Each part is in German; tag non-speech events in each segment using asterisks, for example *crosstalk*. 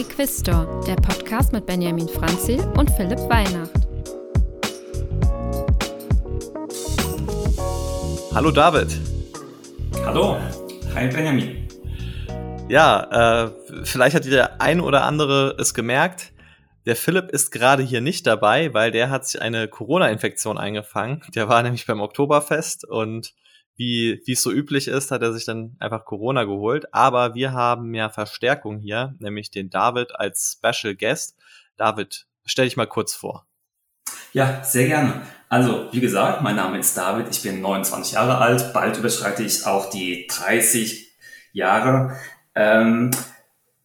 Equistor, der Podcast mit Benjamin Franzil und Philipp Weihnacht. Hallo David. Hallo. Hi Benjamin. Ja, äh, vielleicht hat der ein oder andere es gemerkt. Der Philipp ist gerade hier nicht dabei, weil der hat sich eine Corona-Infektion eingefangen. Der war nämlich beim Oktoberfest und wie es so üblich ist, hat er sich dann einfach Corona geholt. Aber wir haben ja Verstärkung hier, nämlich den David als Special Guest. David, stell dich mal kurz vor. Ja, sehr gerne. Also, wie gesagt, mein Name ist David, ich bin 29 Jahre alt, bald überschreite ich auch die 30 Jahre. Ähm,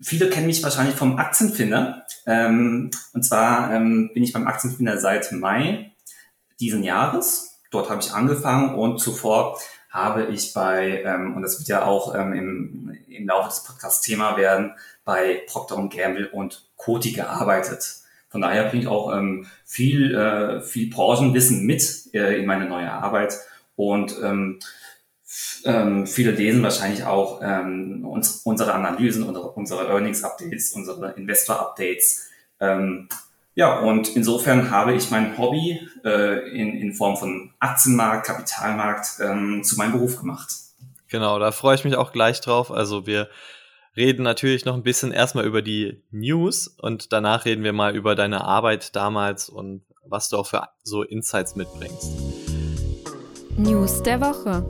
viele kennen mich wahrscheinlich vom Aktienfinder. Ähm, und zwar ähm, bin ich beim Aktienfinder seit Mai diesen Jahres. Dort habe ich angefangen und zuvor habe ich bei, ähm, und das wird ja auch ähm, im, im Laufe des Podcasts Thema werden, bei Procter Gamble und Coty gearbeitet. Von daher bringe ich auch ähm, viel, äh, viel Branchenwissen mit äh, in meine neue Arbeit und ähm, ähm, viele lesen wahrscheinlich auch ähm, uns, unsere Analysen, unsere, unsere Earnings-Updates, unsere Investor-Updates. Ähm, ja, und insofern habe ich mein Hobby äh, in, in Form von Aktienmarkt, Kapitalmarkt ähm, zu meinem Beruf gemacht. Genau, da freue ich mich auch gleich drauf. Also wir reden natürlich noch ein bisschen erstmal über die News und danach reden wir mal über deine Arbeit damals und was du auch für so Insights mitbringst. News der Woche.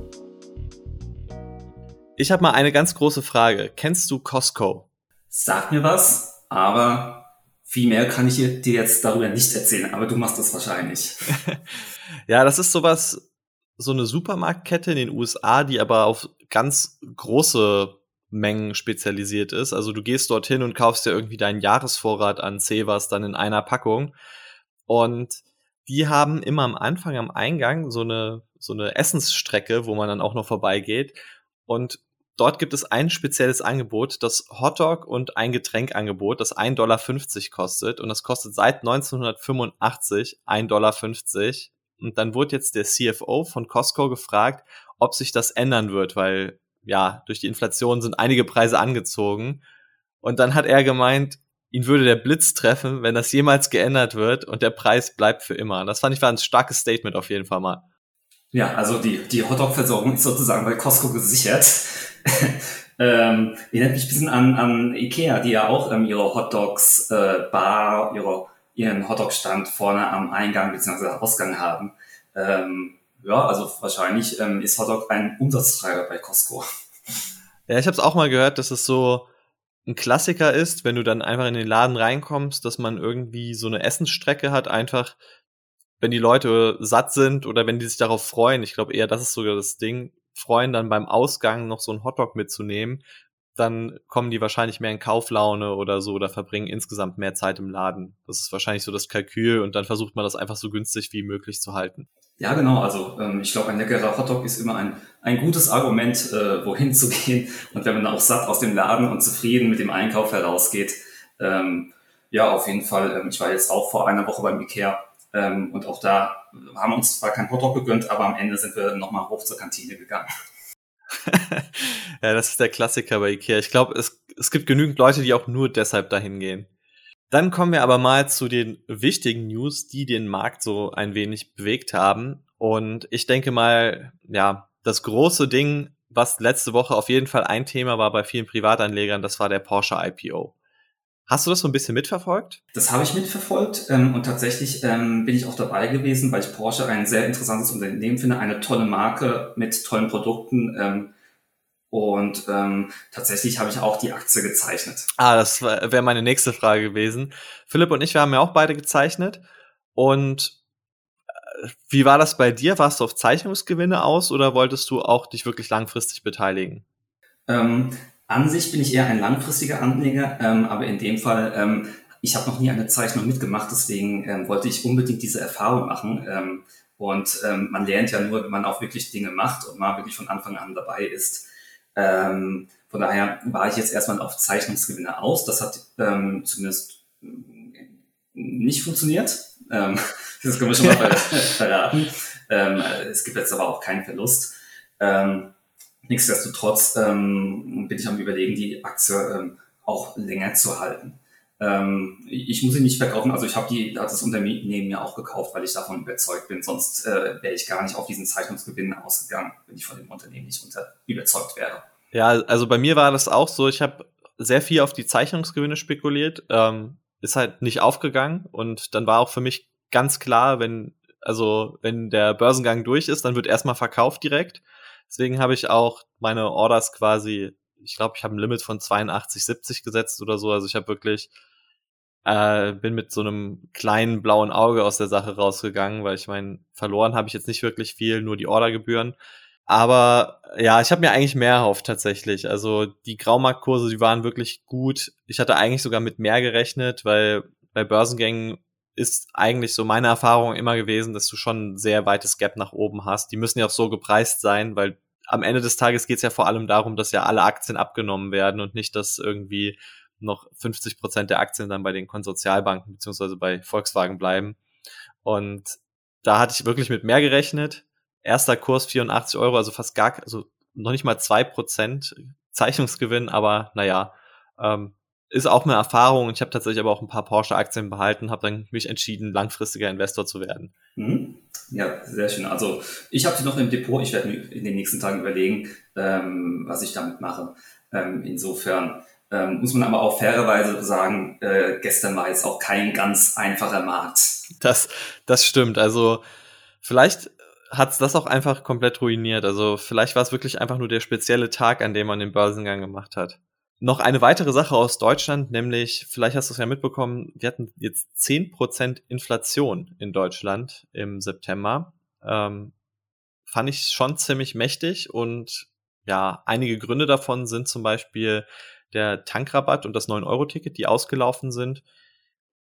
Ich habe mal eine ganz große Frage. Kennst du Costco? Sag mir was, aber viel mehr kann ich dir jetzt darüber nicht erzählen, aber du machst das wahrscheinlich. *laughs* ja, das ist sowas, so eine Supermarktkette in den USA, die aber auf ganz große Mengen spezialisiert ist. Also du gehst dorthin und kaufst dir irgendwie deinen Jahresvorrat an Cevas dann in einer Packung. Und die haben immer am Anfang am Eingang so eine, so eine Essensstrecke, wo man dann auch noch vorbeigeht. Und Dort gibt es ein spezielles Angebot, das Hotdog und ein Getränkangebot, das 1,50 Dollar kostet. Und das kostet seit 1985 1,50 Dollar. Und dann wurde jetzt der CFO von Costco gefragt, ob sich das ändern wird, weil ja, durch die Inflation sind einige Preise angezogen. Und dann hat er gemeint, ihn würde der Blitz treffen, wenn das jemals geändert wird und der Preis bleibt für immer. Das fand ich war ein starkes Statement auf jeden Fall mal. Ja, also die, die Hotdog-Versorgung ist sozusagen bei Costco gesichert. *laughs* ähm, erinnert mich ein bisschen an, an Ikea, die ja auch ähm, ihre Hotdogs äh, Bar, ihre, ihren Hotdog-Stand vorne am Eingang bzw. Ausgang haben. Ähm, ja, also wahrscheinlich ähm, ist Hotdog ein Umsatztreiber bei Costco. *laughs* Ja, ich habe es auch mal gehört, dass es so ein Klassiker ist, wenn du dann einfach in den Laden reinkommst, dass man irgendwie so eine Essensstrecke hat, einfach wenn die Leute satt sind oder wenn die sich darauf freuen. Ich glaube eher, das ist sogar das Ding, freuen, dann beim Ausgang noch so einen Hotdog mitzunehmen, dann kommen die wahrscheinlich mehr in Kauflaune oder so oder verbringen insgesamt mehr Zeit im Laden. Das ist wahrscheinlich so das Kalkül und dann versucht man das einfach so günstig wie möglich zu halten. Ja, genau. Also ähm, ich glaube, ein leckerer Hotdog ist immer ein, ein gutes Argument, äh, wohin *laughs* zu gehen. Und wenn man dann auch satt aus dem Laden und zufrieden mit dem Einkauf herausgeht, ähm, ja, auf jeden Fall. Ähm, ich war jetzt auch vor einer Woche beim Ikea ähm, und auch da haben wir uns zwar kein Hotdog gegönnt, aber am Ende sind wir nochmal hoch zur Kantine gegangen. *laughs* ja, das ist der Klassiker bei Ikea. Ich glaube, es, es gibt genügend Leute, die auch nur deshalb dahin gehen. Dann kommen wir aber mal zu den wichtigen News, die den Markt so ein wenig bewegt haben. Und ich denke mal, ja, das große Ding, was letzte Woche auf jeden Fall ein Thema war bei vielen Privatanlegern, das war der Porsche IPO. Hast du das so ein bisschen mitverfolgt? Das habe ich mitverfolgt ähm, und tatsächlich ähm, bin ich auch dabei gewesen, weil ich Porsche ein sehr interessantes Unternehmen finde, eine tolle Marke mit tollen Produkten. Ähm, und ähm, tatsächlich habe ich auch die Aktie gezeichnet. Ah, das wäre meine nächste Frage gewesen. Philipp und ich, wir haben ja auch beide gezeichnet. Und äh, wie war das bei dir? Warst du auf Zeichnungsgewinne aus oder wolltest du auch dich wirklich langfristig beteiligen? Ähm, an sich bin ich eher ein langfristiger Anleger, ähm, aber in dem Fall, ähm, ich habe noch nie eine Zeichnung mitgemacht, deswegen ähm, wollte ich unbedingt diese Erfahrung machen. Ähm, und ähm, man lernt ja nur, wenn man auch wirklich Dinge macht und mal wirklich von Anfang an dabei ist. Ähm, von daher war ich jetzt erstmal auf Zeichnungsgewinne aus. Das hat ähm, zumindest nicht funktioniert. Ähm, *laughs* das können wir schon mal *laughs* verraten. Ähm, es gibt jetzt aber auch keinen Verlust. Ähm, Nichtsdestotrotz ähm, bin ich am überlegen, die Aktie ähm, auch länger zu halten. Ähm, ich muss sie nicht verkaufen, also ich habe die, das Unternehmen ja auch gekauft, weil ich davon überzeugt bin, sonst äh, wäre ich gar nicht auf diesen Zeichnungsgewinn ausgegangen, wenn ich von dem Unternehmen nicht unter, überzeugt wäre. Ja, also bei mir war das auch so, ich habe sehr viel auf die Zeichnungsgewinne spekuliert, ähm, ist halt nicht aufgegangen und dann war auch für mich ganz klar, wenn, also wenn der Börsengang durch ist, dann wird erstmal verkauft direkt. Deswegen habe ich auch meine Orders quasi ich glaube, ich habe ein Limit von 82, 70 gesetzt oder so. Also ich habe wirklich, äh, bin mit so einem kleinen blauen Auge aus der Sache rausgegangen, weil ich meine, verloren habe ich jetzt nicht wirklich viel, nur die Ordergebühren. Aber ja, ich habe mir eigentlich mehr erhofft tatsächlich. Also die Graumarktkurse, die waren wirklich gut. Ich hatte eigentlich sogar mit mehr gerechnet, weil bei Börsengängen ist eigentlich so meine Erfahrung immer gewesen, dass du schon ein sehr weites Gap nach oben hast. Die müssen ja auch so gepreist sein, weil am Ende des Tages geht es ja vor allem darum, dass ja alle Aktien abgenommen werden und nicht, dass irgendwie noch 50 Prozent der Aktien dann bei den Konsortialbanken beziehungsweise bei Volkswagen bleiben. Und da hatte ich wirklich mit mehr gerechnet. Erster Kurs 84 Euro, also fast gar, also noch nicht mal zwei Prozent Zeichnungsgewinn, aber naja, ähm, ist auch eine Erfahrung. Ich habe tatsächlich aber auch ein paar Porsche-Aktien behalten, habe dann mich entschieden, langfristiger Investor zu werden. Mhm. Ja, sehr schön. Also ich habe sie noch im Depot. Ich werde mir in den nächsten Tagen überlegen, ähm, was ich damit mache. Ähm, insofern ähm, muss man aber auch fairerweise sagen, äh, gestern war jetzt auch kein ganz einfacher Markt. Das, das stimmt. Also vielleicht hat's das auch einfach komplett ruiniert. Also vielleicht war es wirklich einfach nur der spezielle Tag, an dem man den Börsengang gemacht hat. Noch eine weitere Sache aus Deutschland, nämlich, vielleicht hast du es ja mitbekommen, wir hatten jetzt zehn Prozent Inflation in Deutschland im September. Ähm, fand ich schon ziemlich mächtig und ja, einige Gründe davon sind zum Beispiel der Tankrabatt und das 9-Euro-Ticket, die ausgelaufen sind.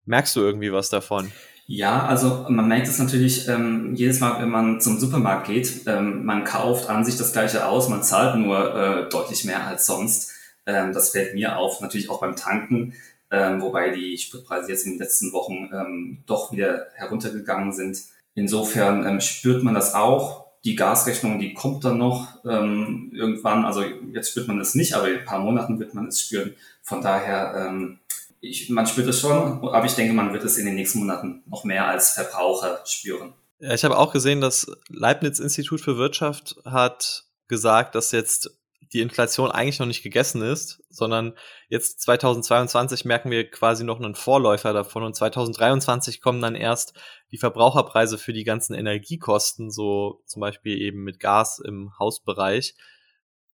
Merkst du irgendwie was davon? Ja, also man merkt es natürlich ähm, jedes Mal, wenn man zum Supermarkt geht. Ähm, man kauft an sich das gleiche aus, man zahlt nur äh, deutlich mehr als sonst. Ähm, das fällt mir auf, natürlich auch beim Tanken, ähm, wobei die Spritpreise jetzt in den letzten Wochen ähm, doch wieder heruntergegangen sind. Insofern ähm, spürt man das auch. Die Gasrechnung, die kommt dann noch ähm, irgendwann. Also jetzt spürt man es nicht, aber in ein paar Monaten wird man es spüren. Von daher, ähm, ich, man spürt es schon, aber ich denke, man wird es in den nächsten Monaten noch mehr als Verbraucher spüren. Ja, ich habe auch gesehen, das Leibniz Institut für Wirtschaft hat gesagt, dass jetzt die Inflation eigentlich noch nicht gegessen ist, sondern jetzt 2022 merken wir quasi noch einen Vorläufer davon und 2023 kommen dann erst die Verbraucherpreise für die ganzen Energiekosten, so zum Beispiel eben mit Gas im Hausbereich.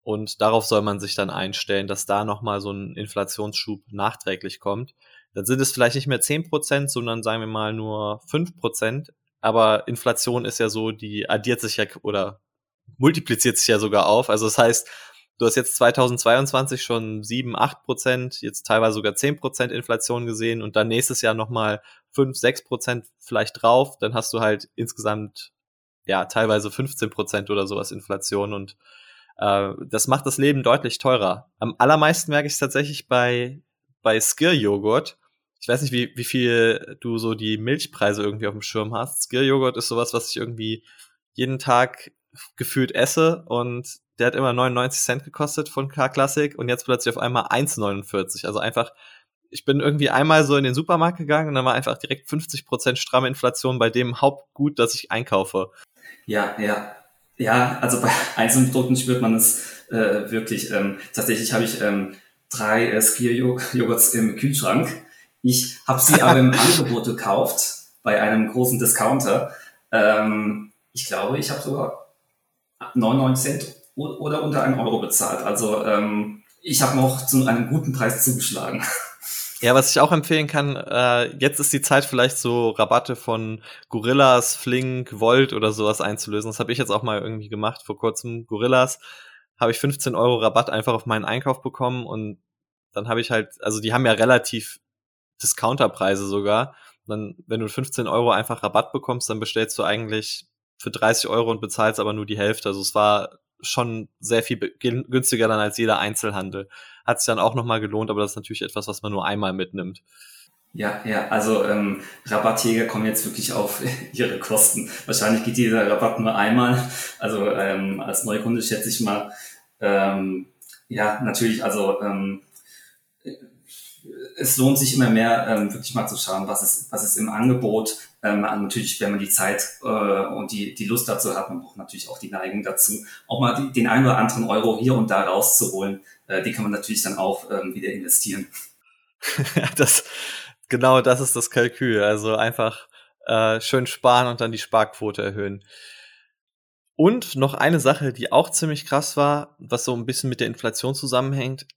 Und darauf soll man sich dann einstellen, dass da nochmal so ein Inflationsschub nachträglich kommt. Dann sind es vielleicht nicht mehr zehn Prozent, sondern sagen wir mal nur fünf Prozent. Aber Inflation ist ja so, die addiert sich ja oder multipliziert sich ja sogar auf. Also das heißt, Du hast jetzt 2022 schon 7, 8 Prozent, jetzt teilweise sogar 10 Prozent Inflation gesehen und dann nächstes Jahr nochmal 5, 6 Prozent vielleicht drauf. Dann hast du halt insgesamt ja teilweise 15 Prozent oder sowas Inflation und äh, das macht das Leben deutlich teurer. Am allermeisten merke ich es tatsächlich bei, bei Skir-Joghurt. Ich weiß nicht, wie, wie viel du so die Milchpreise irgendwie auf dem Schirm hast. Skir-Joghurt ist sowas, was ich irgendwie jeden Tag gefühlt esse und der hat immer 99 Cent gekostet von K-Classic und jetzt plötzlich auf einmal 1,49. Also einfach, ich bin irgendwie einmal so in den Supermarkt gegangen und dann war einfach direkt 50 Prozent stramme Inflation bei dem Hauptgut, das ich einkaufe. Ja, ja. Ja, also bei *laughs* einzelnen Produkten spürt man es äh, wirklich. Ähm, tatsächlich habe ich ähm, drei äh, Skier-Joghurts im Kühlschrank. Ich habe sie aber im *laughs* Angebot gekauft bei einem großen Discounter. Ähm, ich glaube, ich habe sogar 99 Cent oder unter einem Euro bezahlt. Also ähm, ich habe noch zu einem guten Preis zugeschlagen. *laughs* Ja, was ich auch empfehlen kann, äh, jetzt ist die Zeit vielleicht so Rabatte von Gorillas, Flink, Volt oder sowas einzulösen. Das habe ich jetzt auch mal irgendwie gemacht vor kurzem. Gorillas habe ich 15 Euro Rabatt einfach auf meinen Einkauf bekommen und dann habe ich halt, also die haben ja relativ Discounterpreise sogar. Dann, wenn du 15 Euro einfach Rabatt bekommst, dann bestellst du eigentlich für 30 Euro und bezahlst aber nur die Hälfte. Also es war schon sehr viel günstiger dann als jeder Einzelhandel. Hat sich dann auch nochmal gelohnt, aber das ist natürlich etwas, was man nur einmal mitnimmt. Ja, ja, also ähm, Rabattjäger kommen jetzt wirklich auf *laughs* ihre Kosten. Wahrscheinlich geht dieser Rabatt nur einmal. Also ähm, als Neukunde schätze ich mal, ähm, ja, natürlich, also ähm, es lohnt sich immer mehr, ähm, wirklich mal zu schauen, was ist, was ist im Angebot. Ähm, natürlich, wenn man die Zeit äh, und die, die Lust dazu hat, man braucht natürlich auch die Neigung dazu, auch mal die, den einen oder anderen Euro hier und da rauszuholen. Äh, die kann man natürlich dann auch ähm, wieder investieren. *laughs* das, genau das ist das Kalkül. Also einfach äh, schön sparen und dann die Sparquote erhöhen. Und noch eine Sache, die auch ziemlich krass war, was so ein bisschen mit der Inflation zusammenhängt.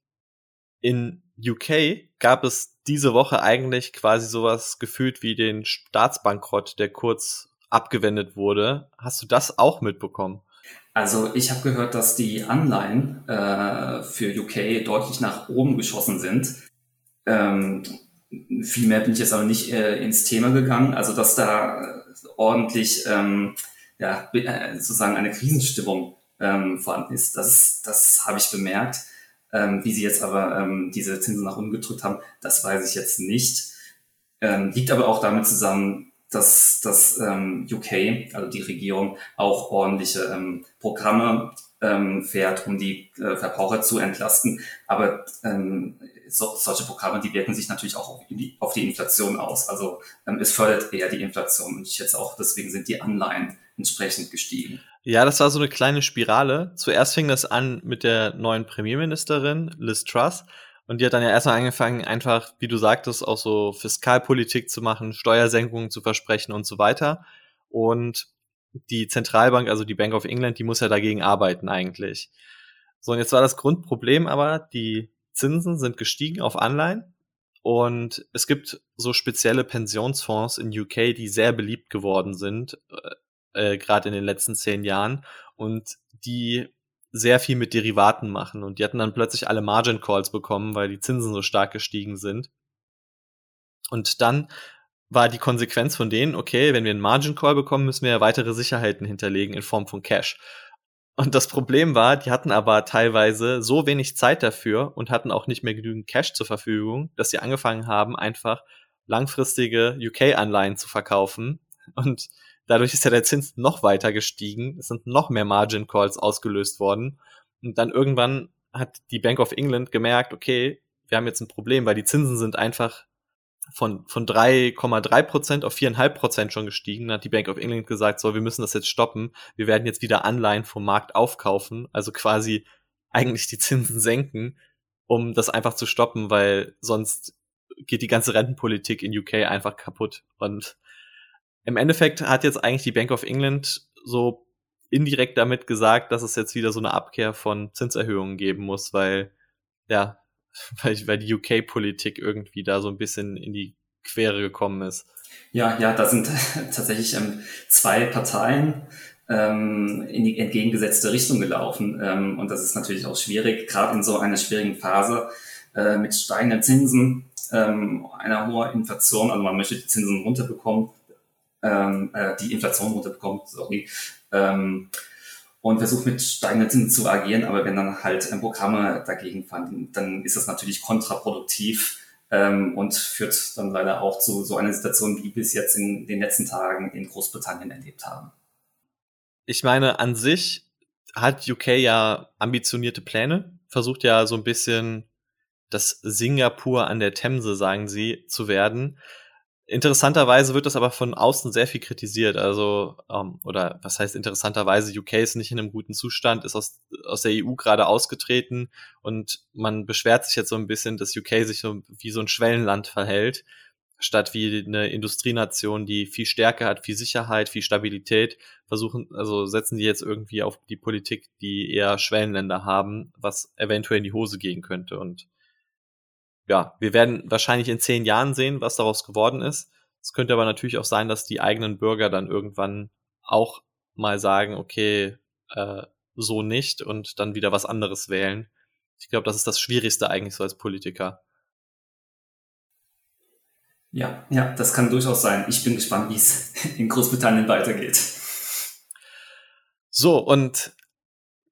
In UK gab es diese Woche eigentlich quasi sowas gefühlt wie den Staatsbankrott, der kurz abgewendet wurde. Hast du das auch mitbekommen? Also ich habe gehört, dass die Anleihen äh, für UK deutlich nach oben geschossen sind. Ähm, viel mehr bin ich jetzt aber nicht äh, ins Thema gegangen. Also dass da ordentlich ähm, ja, äh, sozusagen eine Krisenstimmung ähm, vorhanden ist, das, das habe ich bemerkt. Ähm, wie sie jetzt aber ähm, diese Zinsen nach unten gedrückt haben, das weiß ich jetzt nicht. Ähm, liegt aber auch damit zusammen, dass das ähm, UK, also die Regierung, auch ordentliche ähm, Programme ähm, fährt, um die äh, Verbraucher zu entlasten. Aber ähm, so, solche Programme, die wirken sich natürlich auch auf die, auf die Inflation aus. Also ähm, es fördert eher die Inflation. Und ich jetzt auch, deswegen sind die Anleihen entsprechend gestiegen. Ja, das war so eine kleine Spirale. Zuerst fing das an mit der neuen Premierministerin Liz Truss. Und die hat dann ja erstmal angefangen, einfach, wie du sagtest, auch so Fiskalpolitik zu machen, Steuersenkungen zu versprechen und so weiter. Und die Zentralbank, also die Bank of England, die muss ja dagegen arbeiten eigentlich. So, und jetzt war das Grundproblem aber, die Zinsen sind gestiegen auf Anleihen und es gibt so spezielle Pensionsfonds in UK, die sehr beliebt geworden sind, äh, gerade in den letzten zehn Jahren und die sehr viel mit Derivaten machen und die hatten dann plötzlich alle Margin Calls bekommen, weil die Zinsen so stark gestiegen sind. Und dann war die Konsequenz von denen, okay, wenn wir einen Margin Call bekommen, müssen wir weitere Sicherheiten hinterlegen in Form von Cash. Und das Problem war, die hatten aber teilweise so wenig Zeit dafür und hatten auch nicht mehr genügend Cash zur Verfügung, dass sie angefangen haben, einfach langfristige UK-Anleihen zu verkaufen. Und dadurch ist ja der Zins noch weiter gestiegen. Es sind noch mehr Margin Calls ausgelöst worden. Und dann irgendwann hat die Bank of England gemerkt, okay, wir haben jetzt ein Problem, weil die Zinsen sind einfach von, von 3,3 Prozent auf 4,5 Prozent schon gestiegen. Dann hat die Bank of England gesagt, so, wir müssen das jetzt stoppen. Wir werden jetzt wieder Anleihen vom Markt aufkaufen, also quasi eigentlich die Zinsen senken, um das einfach zu stoppen, weil sonst geht die ganze Rentenpolitik in UK einfach kaputt. Und im Endeffekt hat jetzt eigentlich die Bank of England so indirekt damit gesagt, dass es jetzt wieder so eine Abkehr von Zinserhöhungen geben muss, weil ja, *laughs* weil, weil die UK-Politik irgendwie da so ein bisschen in die Quere gekommen ist. Ja, ja, da sind *laughs* tatsächlich ähm, zwei Parteien ähm, in die entgegengesetzte Richtung gelaufen. Ähm, und das ist natürlich auch schwierig, gerade in so einer schwierigen Phase äh, mit steigenden Zinsen, ähm, einer hohen Inflation, also man möchte die Zinsen runterbekommen, ähm, äh, die Inflation runterbekommen, sorry. Ähm, und versucht mit steigenden Zinsen zu agieren, aber wenn dann halt Programme dagegen fanden, dann ist das natürlich kontraproduktiv ähm, und führt dann leider auch zu so einer Situation, wie wir es jetzt in den letzten Tagen in Großbritannien erlebt haben. Ich meine, an sich hat UK ja ambitionierte Pläne, versucht ja so ein bisschen das Singapur an der Themse, sagen sie, zu werden. Interessanterweise wird das aber von außen sehr viel kritisiert. Also, ähm, oder was heißt interessanterweise, UK ist nicht in einem guten Zustand, ist aus, aus der EU gerade ausgetreten und man beschwert sich jetzt so ein bisschen, dass UK sich so wie so ein Schwellenland verhält, statt wie eine Industrienation, die viel Stärke hat, viel Sicherheit, viel Stabilität, versuchen, also setzen die jetzt irgendwie auf die Politik, die eher Schwellenländer haben, was eventuell in die Hose gehen könnte. Und ja, wir werden wahrscheinlich in zehn Jahren sehen, was daraus geworden ist. Es könnte aber natürlich auch sein, dass die eigenen Bürger dann irgendwann auch mal sagen, okay, äh, so nicht und dann wieder was anderes wählen. Ich glaube, das ist das Schwierigste eigentlich so als Politiker. Ja, ja, das kann durchaus sein. Ich bin gespannt, wie es in Großbritannien weitergeht. So, und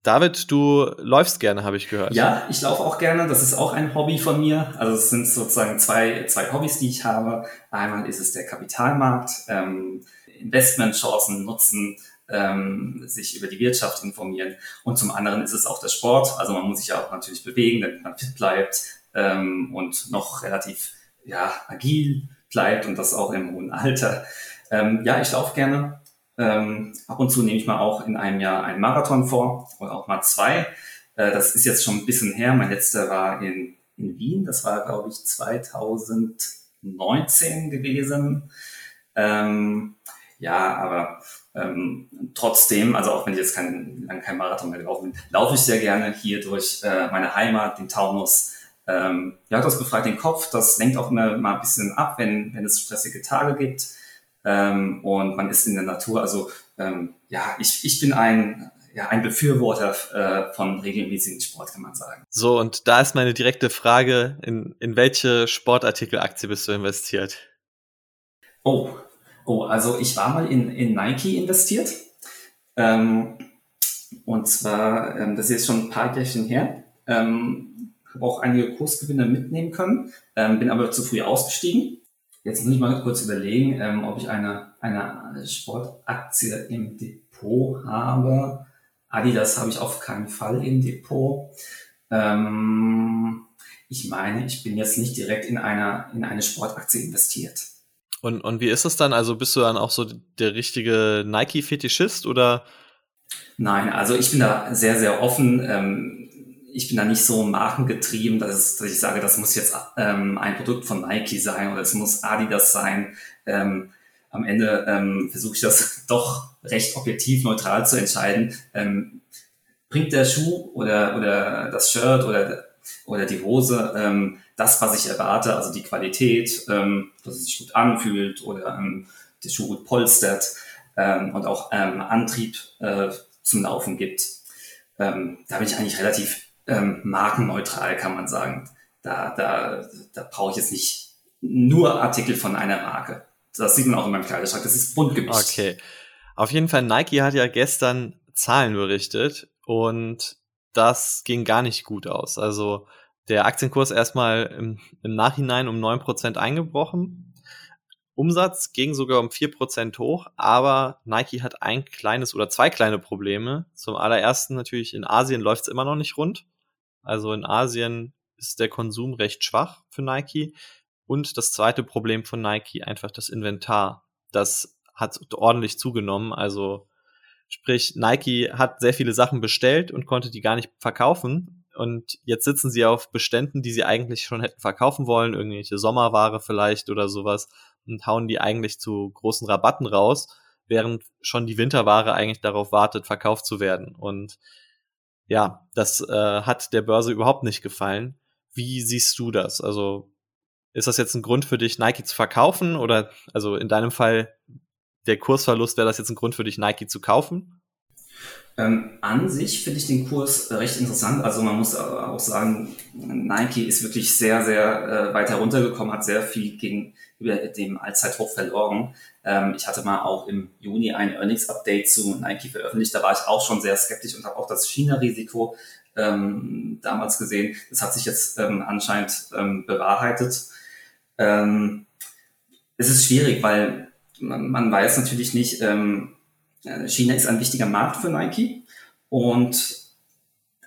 David, du läufst gerne, habe ich gehört. Ja, ich laufe auch gerne. Das ist auch ein Hobby von mir. Also es sind sozusagen zwei, zwei Hobbys, die ich habe. Einmal ist es der Kapitalmarkt, ähm, Investmentchancen nutzen, ähm, sich über die Wirtschaft informieren. Und zum anderen ist es auch der Sport. Also man muss sich ja auch natürlich bewegen, damit man fit bleibt. ähm, und noch relativ ja, agil bleibt und das auch im hohen Alter. Ähm, ja, ich laufe gerne. Ähm, ab und zu nehme ich mal auch in einem Jahr einen Marathon vor oder auch mal zwei. Äh, das ist jetzt schon ein bisschen her. Mein letzter war in, in Wien. Das war, glaube ich, 2019 gewesen. Ähm, ja, aber ähm, trotzdem, also auch wenn ich jetzt kein, lang kein Marathon mehr laufen bin, laufe ich sehr gerne hier durch äh, meine Heimat, den Taunus. Ähm, ja, das befreit den Kopf, das lenkt auch immer mal ein bisschen ab, wenn, wenn es stressige Tage gibt. Ähm, und man ist in der Natur. Also ähm, ja, ich, ich bin ein, ja, ein Befürworter äh, von regelmäßigen Sport, kann man sagen. So, und da ist meine direkte Frage, in, in welche Sportartikelaktie bist du investiert? Oh, Oh, also ich war mal in, in Nike investiert. Ähm, und zwar, ähm, das ist jetzt schon ein paar Jährchen her. Ähm, habe auch einige Kursgewinne mitnehmen können, ähm, bin aber zu früh ausgestiegen. Jetzt muss ich mal kurz überlegen, ähm, ob ich eine, eine Sportaktie im Depot habe. Adidas habe ich auf keinen Fall im Depot. Ähm, ich meine, ich bin jetzt nicht direkt in einer in eine Sportaktie investiert. Und, und wie ist es dann? Also bist du dann auch so der richtige Nike-Fetischist oder? Nein, also ich bin da sehr, sehr offen. Ähm, ich bin da nicht so markengetrieben, dass, dass ich sage, das muss jetzt ähm, ein Produkt von Nike sein oder es muss Adidas sein. Ähm, am Ende ähm, versuche ich das *laughs* doch recht objektiv neutral zu entscheiden. Ähm, bringt der Schuh oder, oder das Shirt oder, oder die Hose ähm, das, was ich erwarte, also die Qualität, ähm, dass es sich gut anfühlt oder ähm, der Schuh gut polstert ähm, und auch ähm, Antrieb äh, zum Laufen gibt. Ähm, da bin ich eigentlich relativ ähm, markenneutral, kann man sagen. Da, da, da brauche ich jetzt nicht nur Artikel von einer Marke. Das sieht man auch in meinem Kleiderschrank. Das ist bunt gemischt. Okay. Auf jeden Fall, Nike hat ja gestern Zahlen berichtet und das ging gar nicht gut aus. Also der Aktienkurs erstmal im, im Nachhinein um neun Prozent eingebrochen. Umsatz ging sogar um vier Prozent hoch, aber Nike hat ein kleines oder zwei kleine Probleme. Zum allerersten natürlich in Asien läuft es immer noch nicht rund. Also in Asien ist der Konsum recht schwach für Nike. Und das zweite Problem von Nike einfach das Inventar. Das hat ordentlich zugenommen. Also sprich, Nike hat sehr viele Sachen bestellt und konnte die gar nicht verkaufen und jetzt sitzen sie auf Beständen, die sie eigentlich schon hätten verkaufen wollen, irgendwelche Sommerware vielleicht oder sowas und hauen die eigentlich zu großen Rabatten raus, während schon die Winterware eigentlich darauf wartet, verkauft zu werden. Und ja, das äh, hat der Börse überhaupt nicht gefallen. Wie siehst du das? Also ist das jetzt ein Grund für dich, Nike zu verkaufen? Oder also in deinem Fall der Kursverlust, wäre das jetzt ein Grund für dich, Nike zu kaufen? Ähm, an sich finde ich den Kurs recht interessant. Also man muss auch sagen, Nike ist wirklich sehr, sehr äh, weit heruntergekommen, hat sehr viel gegenüber dem Allzeithoch verloren. Ähm, ich hatte mal auch im Juni ein Earnings-Update zu Nike veröffentlicht. Da war ich auch schon sehr skeptisch und habe auch das China-Risiko ähm, damals gesehen. Das hat sich jetzt ähm, anscheinend ähm, bewahrheitet. Ähm, es ist schwierig, weil man, man weiß natürlich nicht, ähm, China ist ein wichtiger Markt für Nike und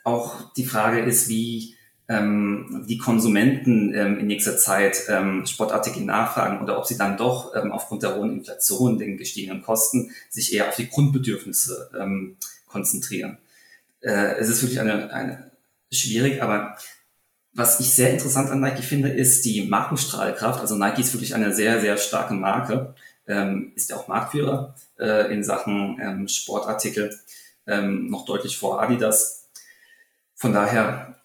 auch die Frage ist, wie ähm, die Konsumenten ähm, in nächster Zeit ähm, Sportartikel nachfragen oder ob sie dann doch ähm, aufgrund der hohen Inflation, den gestiegenen Kosten, sich eher auf die Grundbedürfnisse ähm, konzentrieren. Äh, es ist wirklich eine, eine schwierig, aber was ich sehr interessant an Nike finde, ist die Markenstrahlkraft. Also Nike ist wirklich eine sehr, sehr starke Marke ähm, ist ja auch Marktführer äh, in Sachen ähm, Sportartikel, ähm, noch deutlich vor Adidas. Von daher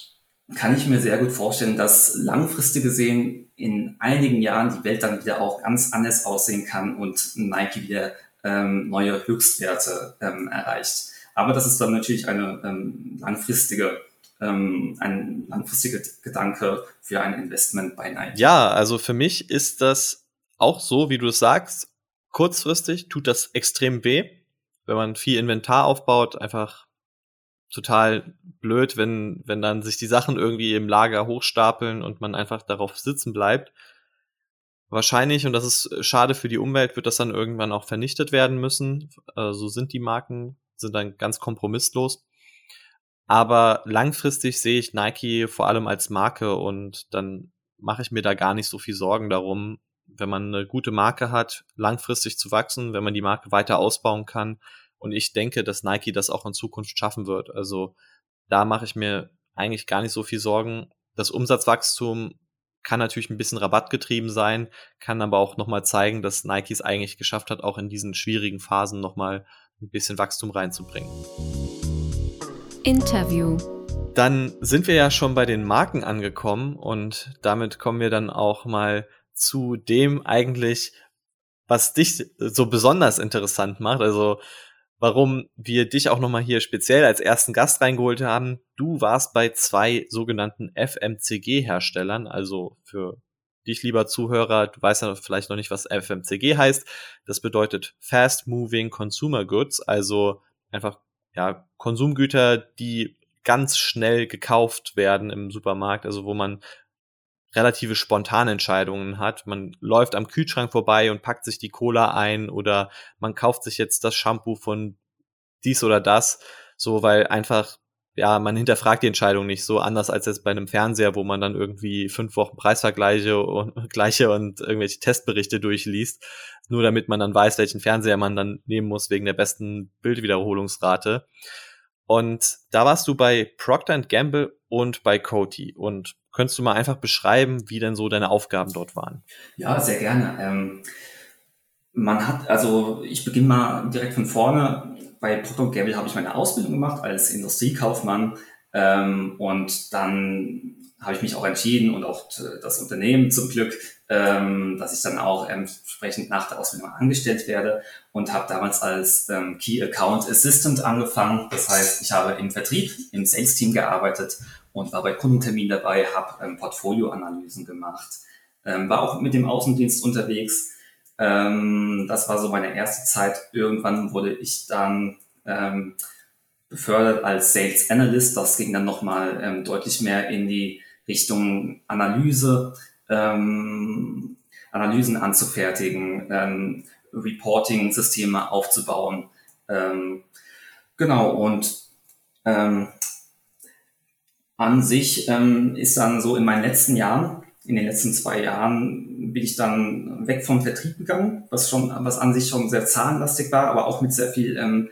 kann ich mir sehr gut vorstellen, dass langfristig gesehen in einigen Jahren die Welt dann wieder auch ganz anders aussehen kann und Nike wieder ähm, neue Höchstwerte ähm, erreicht. Aber das ist dann natürlich eine ähm, langfristige ähm, ein langfristiger Gedanke für ein Investment bei Nike. Ja, also für mich ist das auch so, wie du es sagst, kurzfristig tut das extrem weh, wenn man viel Inventar aufbaut, einfach total blöd, wenn, wenn dann sich die Sachen irgendwie im Lager hochstapeln und man einfach darauf sitzen bleibt. Wahrscheinlich, und das ist schade für die Umwelt, wird das dann irgendwann auch vernichtet werden müssen. Äh, so sind die Marken, sind dann ganz kompromisslos. Aber langfristig sehe ich Nike vor allem als Marke und dann mache ich mir da gar nicht so viel Sorgen darum, wenn man eine gute Marke hat, langfristig zu wachsen, wenn man die Marke weiter ausbauen kann. Und ich denke, dass Nike das auch in Zukunft schaffen wird. Also da mache ich mir eigentlich gar nicht so viel Sorgen. Das Umsatzwachstum kann natürlich ein bisschen rabattgetrieben sein, kann aber auch nochmal zeigen, dass Nike es eigentlich geschafft hat, auch in diesen schwierigen Phasen nochmal ein bisschen Wachstum reinzubringen. Interview. Dann sind wir ja schon bei den Marken angekommen und damit kommen wir dann auch mal zu dem eigentlich, was dich so besonders interessant macht. Also warum wir dich auch nochmal hier speziell als ersten Gast reingeholt haben. Du warst bei zwei sogenannten FMCG-Herstellern, also für dich, lieber Zuhörer, du weißt ja vielleicht noch nicht, was FMCG heißt. Das bedeutet Fast Moving Consumer Goods, also einfach ja Konsumgüter, die ganz schnell gekauft werden im Supermarkt, also wo man relative spontane Entscheidungen hat. Man läuft am Kühlschrank vorbei und packt sich die Cola ein oder man kauft sich jetzt das Shampoo von dies oder das, so weil einfach ja, man hinterfragt die Entscheidung nicht so anders als jetzt bei einem Fernseher, wo man dann irgendwie fünf Wochen Preisvergleiche und *laughs* gleiche und irgendwelche Testberichte durchliest, nur damit man dann weiß, welchen Fernseher man dann nehmen muss wegen der besten Bildwiederholungsrate. Und da warst du bei Procter Gamble und bei Coty. Und könntest du mal einfach beschreiben, wie denn so deine Aufgaben dort waren? Ja, sehr gerne. Ähm, man hat, also ich beginne mal direkt von vorne. Bei Procter Gamble habe ich meine Ausbildung gemacht als Industriekaufmann. Ähm, und dann habe ich mich auch entschieden und auch das Unternehmen zum Glück, ähm, dass ich dann auch entsprechend nach der Ausbildung angestellt werde und habe damals als ähm, Key Account Assistant angefangen. Das heißt, ich habe im Vertrieb, im Sales Team gearbeitet und war bei Kundentermin dabei, habe ähm, Portfolioanalysen gemacht, ähm, war auch mit dem Außendienst unterwegs. Ähm, das war so meine erste Zeit. Irgendwann wurde ich dann ähm, befördert als Sales Analyst. Das ging dann nochmal ähm, deutlich mehr in die Richtung Analyse, ähm, Analysen anzufertigen, ähm, Reporting-Systeme aufzubauen. Ähm, genau, und ähm, an sich ähm, ist dann so in meinen letzten Jahren, in den letzten zwei Jahren, bin ich dann weg vom Vertrieb gegangen, was schon, was an sich schon sehr zahlenlastig war, aber auch mit sehr viel ähm,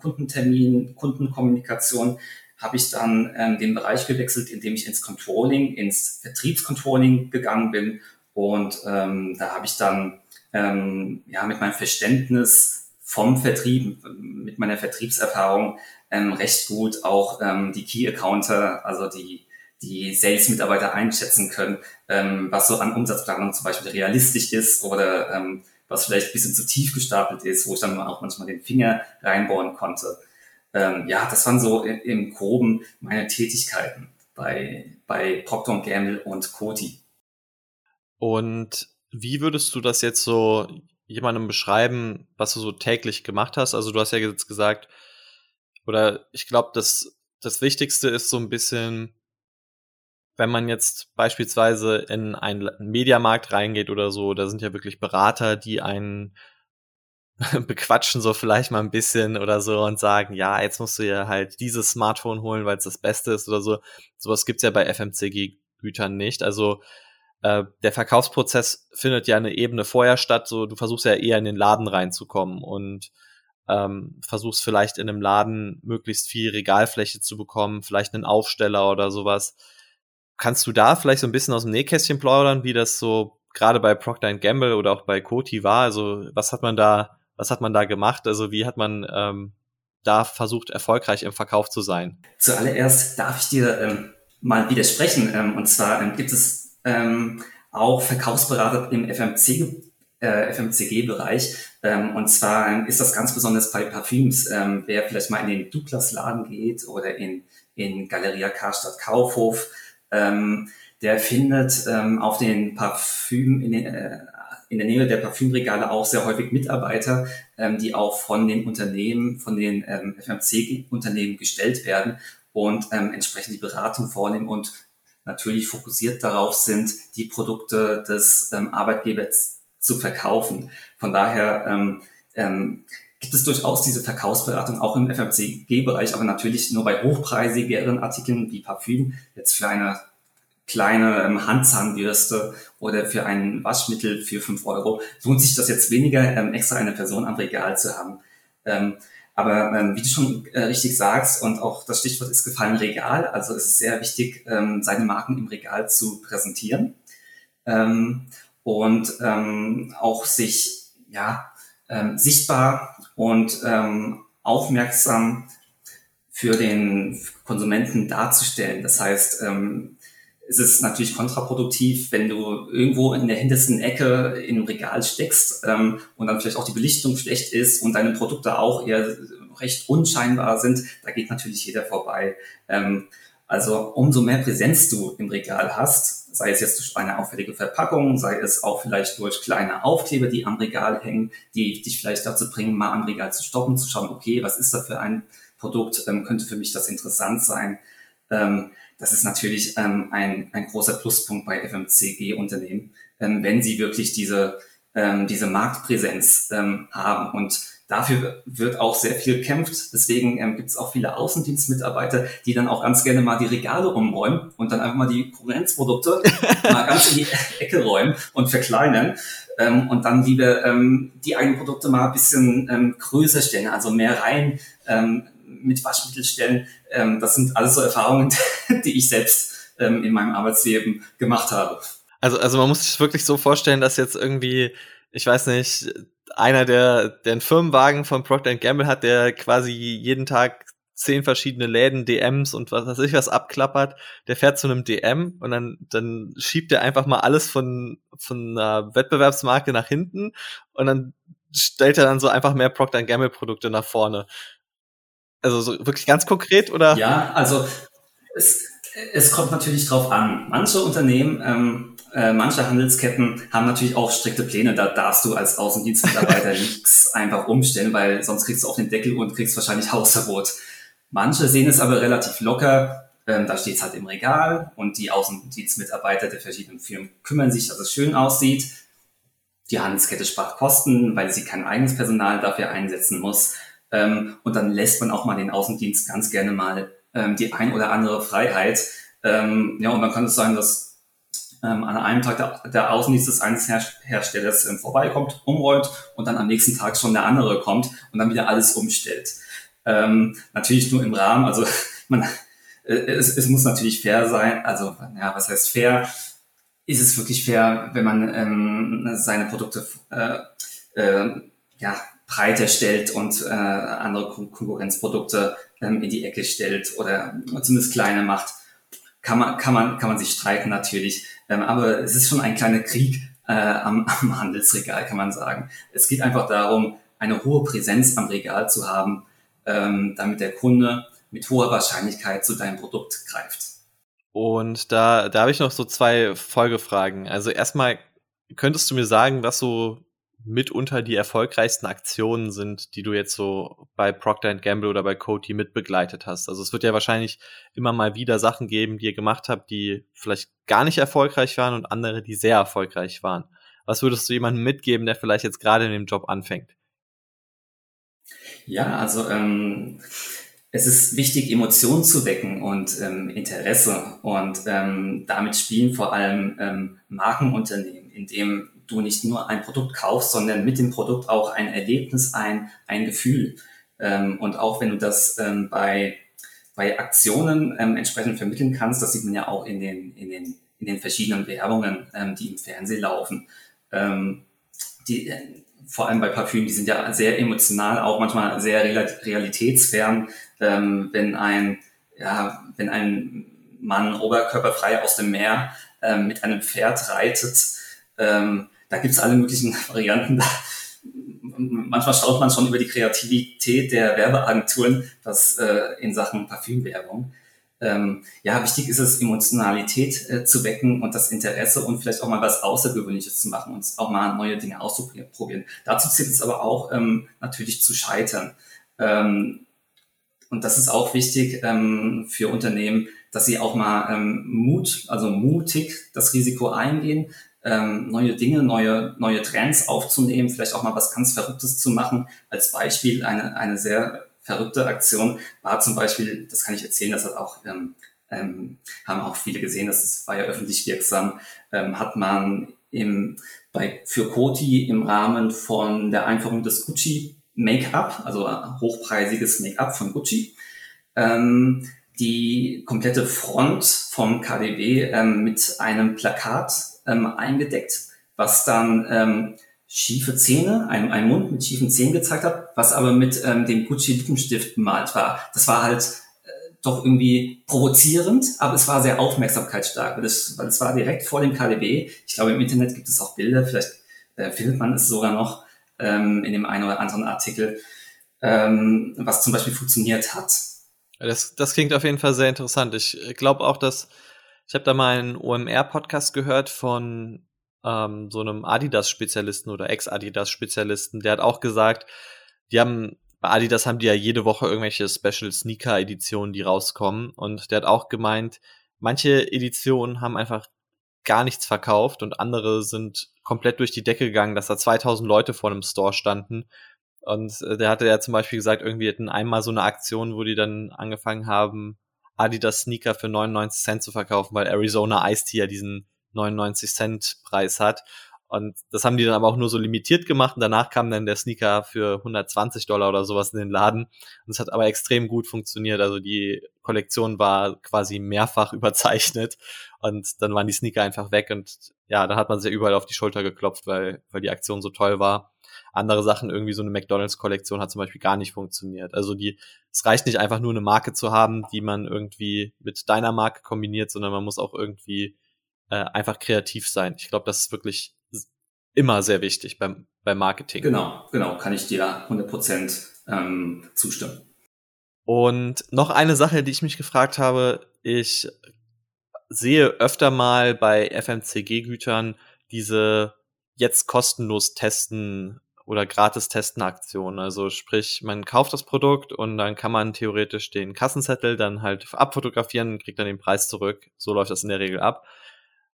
Kundentermin, Kundenkommunikation habe ich dann ähm, den Bereich gewechselt, in dem ich ins Controlling, ins Vertriebscontrolling gegangen bin. Und ähm, da habe ich dann ähm, ja mit meinem Verständnis vom Vertrieb, mit meiner Vertriebserfahrung ähm, recht gut auch ähm, die Key Accounter, also die die Sales-Mitarbeiter einschätzen können, ähm, was so an Umsatzplanung zum Beispiel realistisch ist oder ähm, was vielleicht ein bisschen zu tief gestapelt ist, wo ich dann auch manchmal den Finger reinbohren konnte ähm, ja, das waren so im, Groben meine Tätigkeiten bei, bei Procter Gamble und Coty. Und wie würdest du das jetzt so jemandem beschreiben, was du so täglich gemacht hast? Also du hast ja jetzt gesagt, oder ich glaube, das, das Wichtigste ist so ein bisschen, wenn man jetzt beispielsweise in einen Mediamarkt reingeht oder so, da sind ja wirklich Berater, die einen *laughs* bequatschen so vielleicht mal ein bisschen oder so und sagen, ja, jetzt musst du ja halt dieses Smartphone holen, weil es das Beste ist oder so. Sowas gibt's ja bei FMCG-Gütern nicht. Also äh, der Verkaufsprozess findet ja eine Ebene vorher statt. So, du versuchst ja eher in den Laden reinzukommen und ähm, versuchst vielleicht in einem Laden möglichst viel Regalfläche zu bekommen, vielleicht einen Aufsteller oder sowas. Kannst du da vielleicht so ein bisschen aus dem Nähkästchen plaudern, wie das so gerade bei Procter Gamble oder auch bei Coty war? Also was hat man da was hat man da gemacht? Also wie hat man ähm, da versucht, erfolgreich im Verkauf zu sein? Zuallererst darf ich dir ähm, mal widersprechen. Ähm, und zwar ähm, gibt es ähm, auch Verkaufsberater im FMC, äh, FMCG-Bereich. Ähm, und zwar ähm, ist das ganz besonders bei Parfüms. Ähm, wer vielleicht mal in den Douglas-Laden geht oder in, in Galeria Karstadt Kaufhof, ähm, der findet ähm, auf den Parfüm, in den, äh, in der Nähe der Parfümregale auch sehr häufig Mitarbeiter, ähm, die auch von den Unternehmen, von den ähm, FMC-Unternehmen gestellt werden und ähm, entsprechend die Beratung vornehmen und natürlich fokussiert darauf sind, die Produkte des ähm, Arbeitgebers zu verkaufen. Von daher ähm, ähm, gibt es durchaus diese Verkaufsberatung auch im FMCG-Bereich, aber natürlich nur bei hochpreisigeren Artikeln wie Parfüm, jetzt für eine kleine ähm, Handzahnbürste oder für ein Waschmittel für fünf Euro, lohnt sich das jetzt weniger, ähm, extra eine Person am Regal zu haben. Ähm, aber ähm, wie du schon äh, richtig sagst, und auch das Stichwort ist gefallen, Regal, also es ist sehr wichtig, ähm, seine Marken im Regal zu präsentieren ähm, und ähm, auch sich ja, ähm, sichtbar und ähm, aufmerksam für den Konsumenten darzustellen. Das heißt, ähm, es ist natürlich kontraproduktiv, wenn du irgendwo in der hintersten Ecke im Regal steckst ähm, und dann vielleicht auch die Belichtung schlecht ist und deine Produkte auch eher recht unscheinbar sind. Da geht natürlich jeder vorbei. Ähm, also umso mehr Präsenz du im Regal hast, sei es jetzt durch eine auffällige Verpackung, sei es auch vielleicht durch kleine Aufkleber, die am Regal hängen, die dich vielleicht dazu bringen, mal am Regal zu stoppen, zu schauen, okay, was ist da für ein Produkt, ähm, könnte für mich das interessant sein. Ähm, das ist natürlich ähm, ein, ein großer Pluspunkt bei FMCG-Unternehmen, ähm, wenn sie wirklich diese, ähm, diese Marktpräsenz ähm, haben. Und dafür wird auch sehr viel gekämpft. Deswegen ähm, gibt es auch viele Außendienstmitarbeiter, die dann auch ganz gerne mal die Regale umräumen und dann einfach mal die Konkurrenzprodukte *laughs* mal ganz in die Ecke räumen und verkleinern. Ähm, und dann lieber ähm, die eigenen Produkte mal ein bisschen ähm, größer stellen, also mehr rein ähm, mit Waschmittel stellen. Ähm, das sind alles so Erfahrungen, *laughs* die ich selbst ähm, in meinem Arbeitsleben gemacht habe. Also, also man muss sich wirklich so vorstellen, dass jetzt irgendwie, ich weiß nicht, einer, der, der einen Firmenwagen von Procter Gamble hat, der quasi jeden Tag zehn verschiedene Läden, DMs und was weiß ich was abklappert, der fährt zu einem DM und dann, dann schiebt er einfach mal alles von, von einer Wettbewerbsmarke nach hinten und dann stellt er dann so einfach mehr Procter Gamble Produkte nach vorne. Also so wirklich ganz konkret oder? Ja, also es, es kommt natürlich drauf an. Manche Unternehmen, ähm, äh, manche Handelsketten haben natürlich auch strikte Pläne. Da darfst du als Außendienstmitarbeiter *laughs* nichts einfach umstellen, weil sonst kriegst du auf den Deckel und kriegst wahrscheinlich Hausverbot. Manche sehen es aber relativ locker. Ähm, da steht es halt im Regal und die Außendienstmitarbeiter der verschiedenen Firmen kümmern sich, dass es schön aussieht. Die Handelskette spart Kosten, weil sie kein eigenes Personal dafür einsetzen muss. Ähm, und dann lässt man auch mal den Außendienst ganz gerne mal ähm, die ein oder andere Freiheit. Ähm, ja, und dann kann es sein, dass ähm, an einem Tag der, der Außendienst des eines Her Herstellers ähm, vorbeikommt, umräumt und dann am nächsten Tag schon der andere kommt und dann wieder alles umstellt. Ähm, natürlich nur im Rahmen, also *laughs* man, äh, es, es muss natürlich fair sein. Also, ja, was heißt fair? Ist es wirklich fair, wenn man seine Produkte äh, äh, ja, breiter stellt und äh, andere Kon Konkurrenzprodukte ähm, in die Ecke stellt oder zumindest kleiner macht, kann man, kann man, kann man sich streiten natürlich. Ähm, aber es ist schon ein kleiner Krieg äh, am, *laughs* am Handelsregal, kann man sagen. Es geht einfach darum, eine hohe Präsenz am Regal zu haben, ähm, damit der Kunde mit hoher Wahrscheinlichkeit zu deinem Produkt greift. Und da, da habe ich noch so zwei Folgefragen. Also erstmal, könntest du mir sagen, was so mitunter die erfolgreichsten Aktionen sind, die du jetzt so bei Procter Gamble oder bei Coty mitbegleitet hast? Also es wird ja wahrscheinlich immer mal wieder Sachen geben, die ihr gemacht habt, die vielleicht gar nicht erfolgreich waren und andere, die sehr erfolgreich waren. Was würdest du jemandem mitgeben, der vielleicht jetzt gerade in dem Job anfängt? Ja, also ähm, es ist wichtig, Emotionen zu wecken und ähm, Interesse. Und ähm, damit spielen vor allem ähm, Markenunternehmen, indem du nicht nur ein Produkt kaufst, sondern mit dem Produkt auch ein Erlebnis, ein, ein Gefühl. Ähm, und auch wenn du das ähm, bei, bei Aktionen ähm, entsprechend vermitteln kannst, das sieht man ja auch in den, in den, in den verschiedenen Werbungen, ähm, die im Fernsehen laufen. Ähm, die, äh, vor allem bei Parfüm, die sind ja sehr emotional, auch manchmal sehr realitätsfern. Ähm, wenn ein, ja, wenn ein Mann oberkörperfrei aus dem Meer mit einem Pferd reitet, ähm, da gibt's alle möglichen Varianten. Manchmal schaut man schon über die Kreativität der Werbeagenturen, was äh, in Sachen Parfümwerbung. Ähm, ja, wichtig ist es, Emotionalität äh, zu wecken und das Interesse und vielleicht auch mal was Außergewöhnliches zu machen und auch mal neue Dinge auszuprobieren. Dazu zählt es aber auch ähm, natürlich zu scheitern. Ähm, und das ist auch wichtig ähm, für Unternehmen, dass sie auch mal ähm, Mut, also mutig das Risiko eingehen, ähm, neue Dinge, neue, neue Trends aufzunehmen, vielleicht auch mal was ganz Verrücktes zu machen. Als Beispiel eine, eine sehr verrückte Aktion war zum Beispiel, das kann ich erzählen, das hat auch, ähm, ähm, haben auch viele gesehen, das war ja öffentlich wirksam, ähm, hat man im, bei, für Koti im Rahmen von der Einführung des Gucci Make-up, also hochpreisiges Make-up von Gucci, ähm, die komplette Front vom KDW ähm, mit einem Plakat ähm, eingedeckt, was dann ähm, schiefe Zähne, ein, ein Mund mit schiefen Zähnen gezeigt hat, was aber mit ähm, dem Gucci Lippenstift bemalt war. Das war halt äh, doch irgendwie provozierend, aber es war sehr aufmerksamkeitsstark, weil es, weil es war direkt vor dem KDW. Ich glaube, im Internet gibt es auch Bilder, vielleicht äh, findet man es sogar noch ähm, in dem einen oder anderen Artikel, ähm, was zum Beispiel funktioniert hat. Das, das klingt auf jeden Fall sehr interessant. Ich glaube auch, dass ich habe da mal einen OMR-Podcast gehört von ähm, so einem Adidas-Spezialisten oder Ex-Adidas-Spezialisten, der hat auch gesagt, die haben bei Adidas haben die ja jede Woche irgendwelche Special Sneaker Editionen, die rauskommen. Und der hat auch gemeint, manche Editionen haben einfach gar nichts verkauft und andere sind komplett durch die Decke gegangen, dass da 2000 Leute vor einem Store standen. Und äh, der hatte ja zum Beispiel gesagt, irgendwie hatten einmal so eine Aktion, wo die dann angefangen haben, Adidas Sneaker für 99 Cent zu verkaufen, weil Arizona Ice Tea ja diesen 99 Cent Preis hat. Und das haben die dann aber auch nur so limitiert gemacht. Und danach kam dann der Sneaker für 120 Dollar oder sowas in den Laden. Und es hat aber extrem gut funktioniert. Also die Kollektion war quasi mehrfach *laughs* überzeichnet. Und dann waren die Sneaker einfach weg. Und ja, dann hat man sich überall auf die Schulter geklopft, weil, weil die Aktion so toll war. Andere Sachen, irgendwie so eine McDonalds-Kollektion hat zum Beispiel gar nicht funktioniert. Also die, es reicht nicht einfach nur eine Marke zu haben, die man irgendwie mit deiner Marke kombiniert, sondern man muss auch irgendwie äh, einfach kreativ sein. Ich glaube, das ist wirklich immer sehr wichtig beim, beim Marketing. Genau, genau, kann ich dir 100% ähm, zustimmen. Und noch eine Sache, die ich mich gefragt habe, ich sehe öfter mal bei FMCG-Gütern diese jetzt kostenlos testen oder gratis testen Aktionen. Also sprich, man kauft das Produkt und dann kann man theoretisch den Kassenzettel dann halt abfotografieren und kriegt dann den Preis zurück. So läuft das in der Regel ab.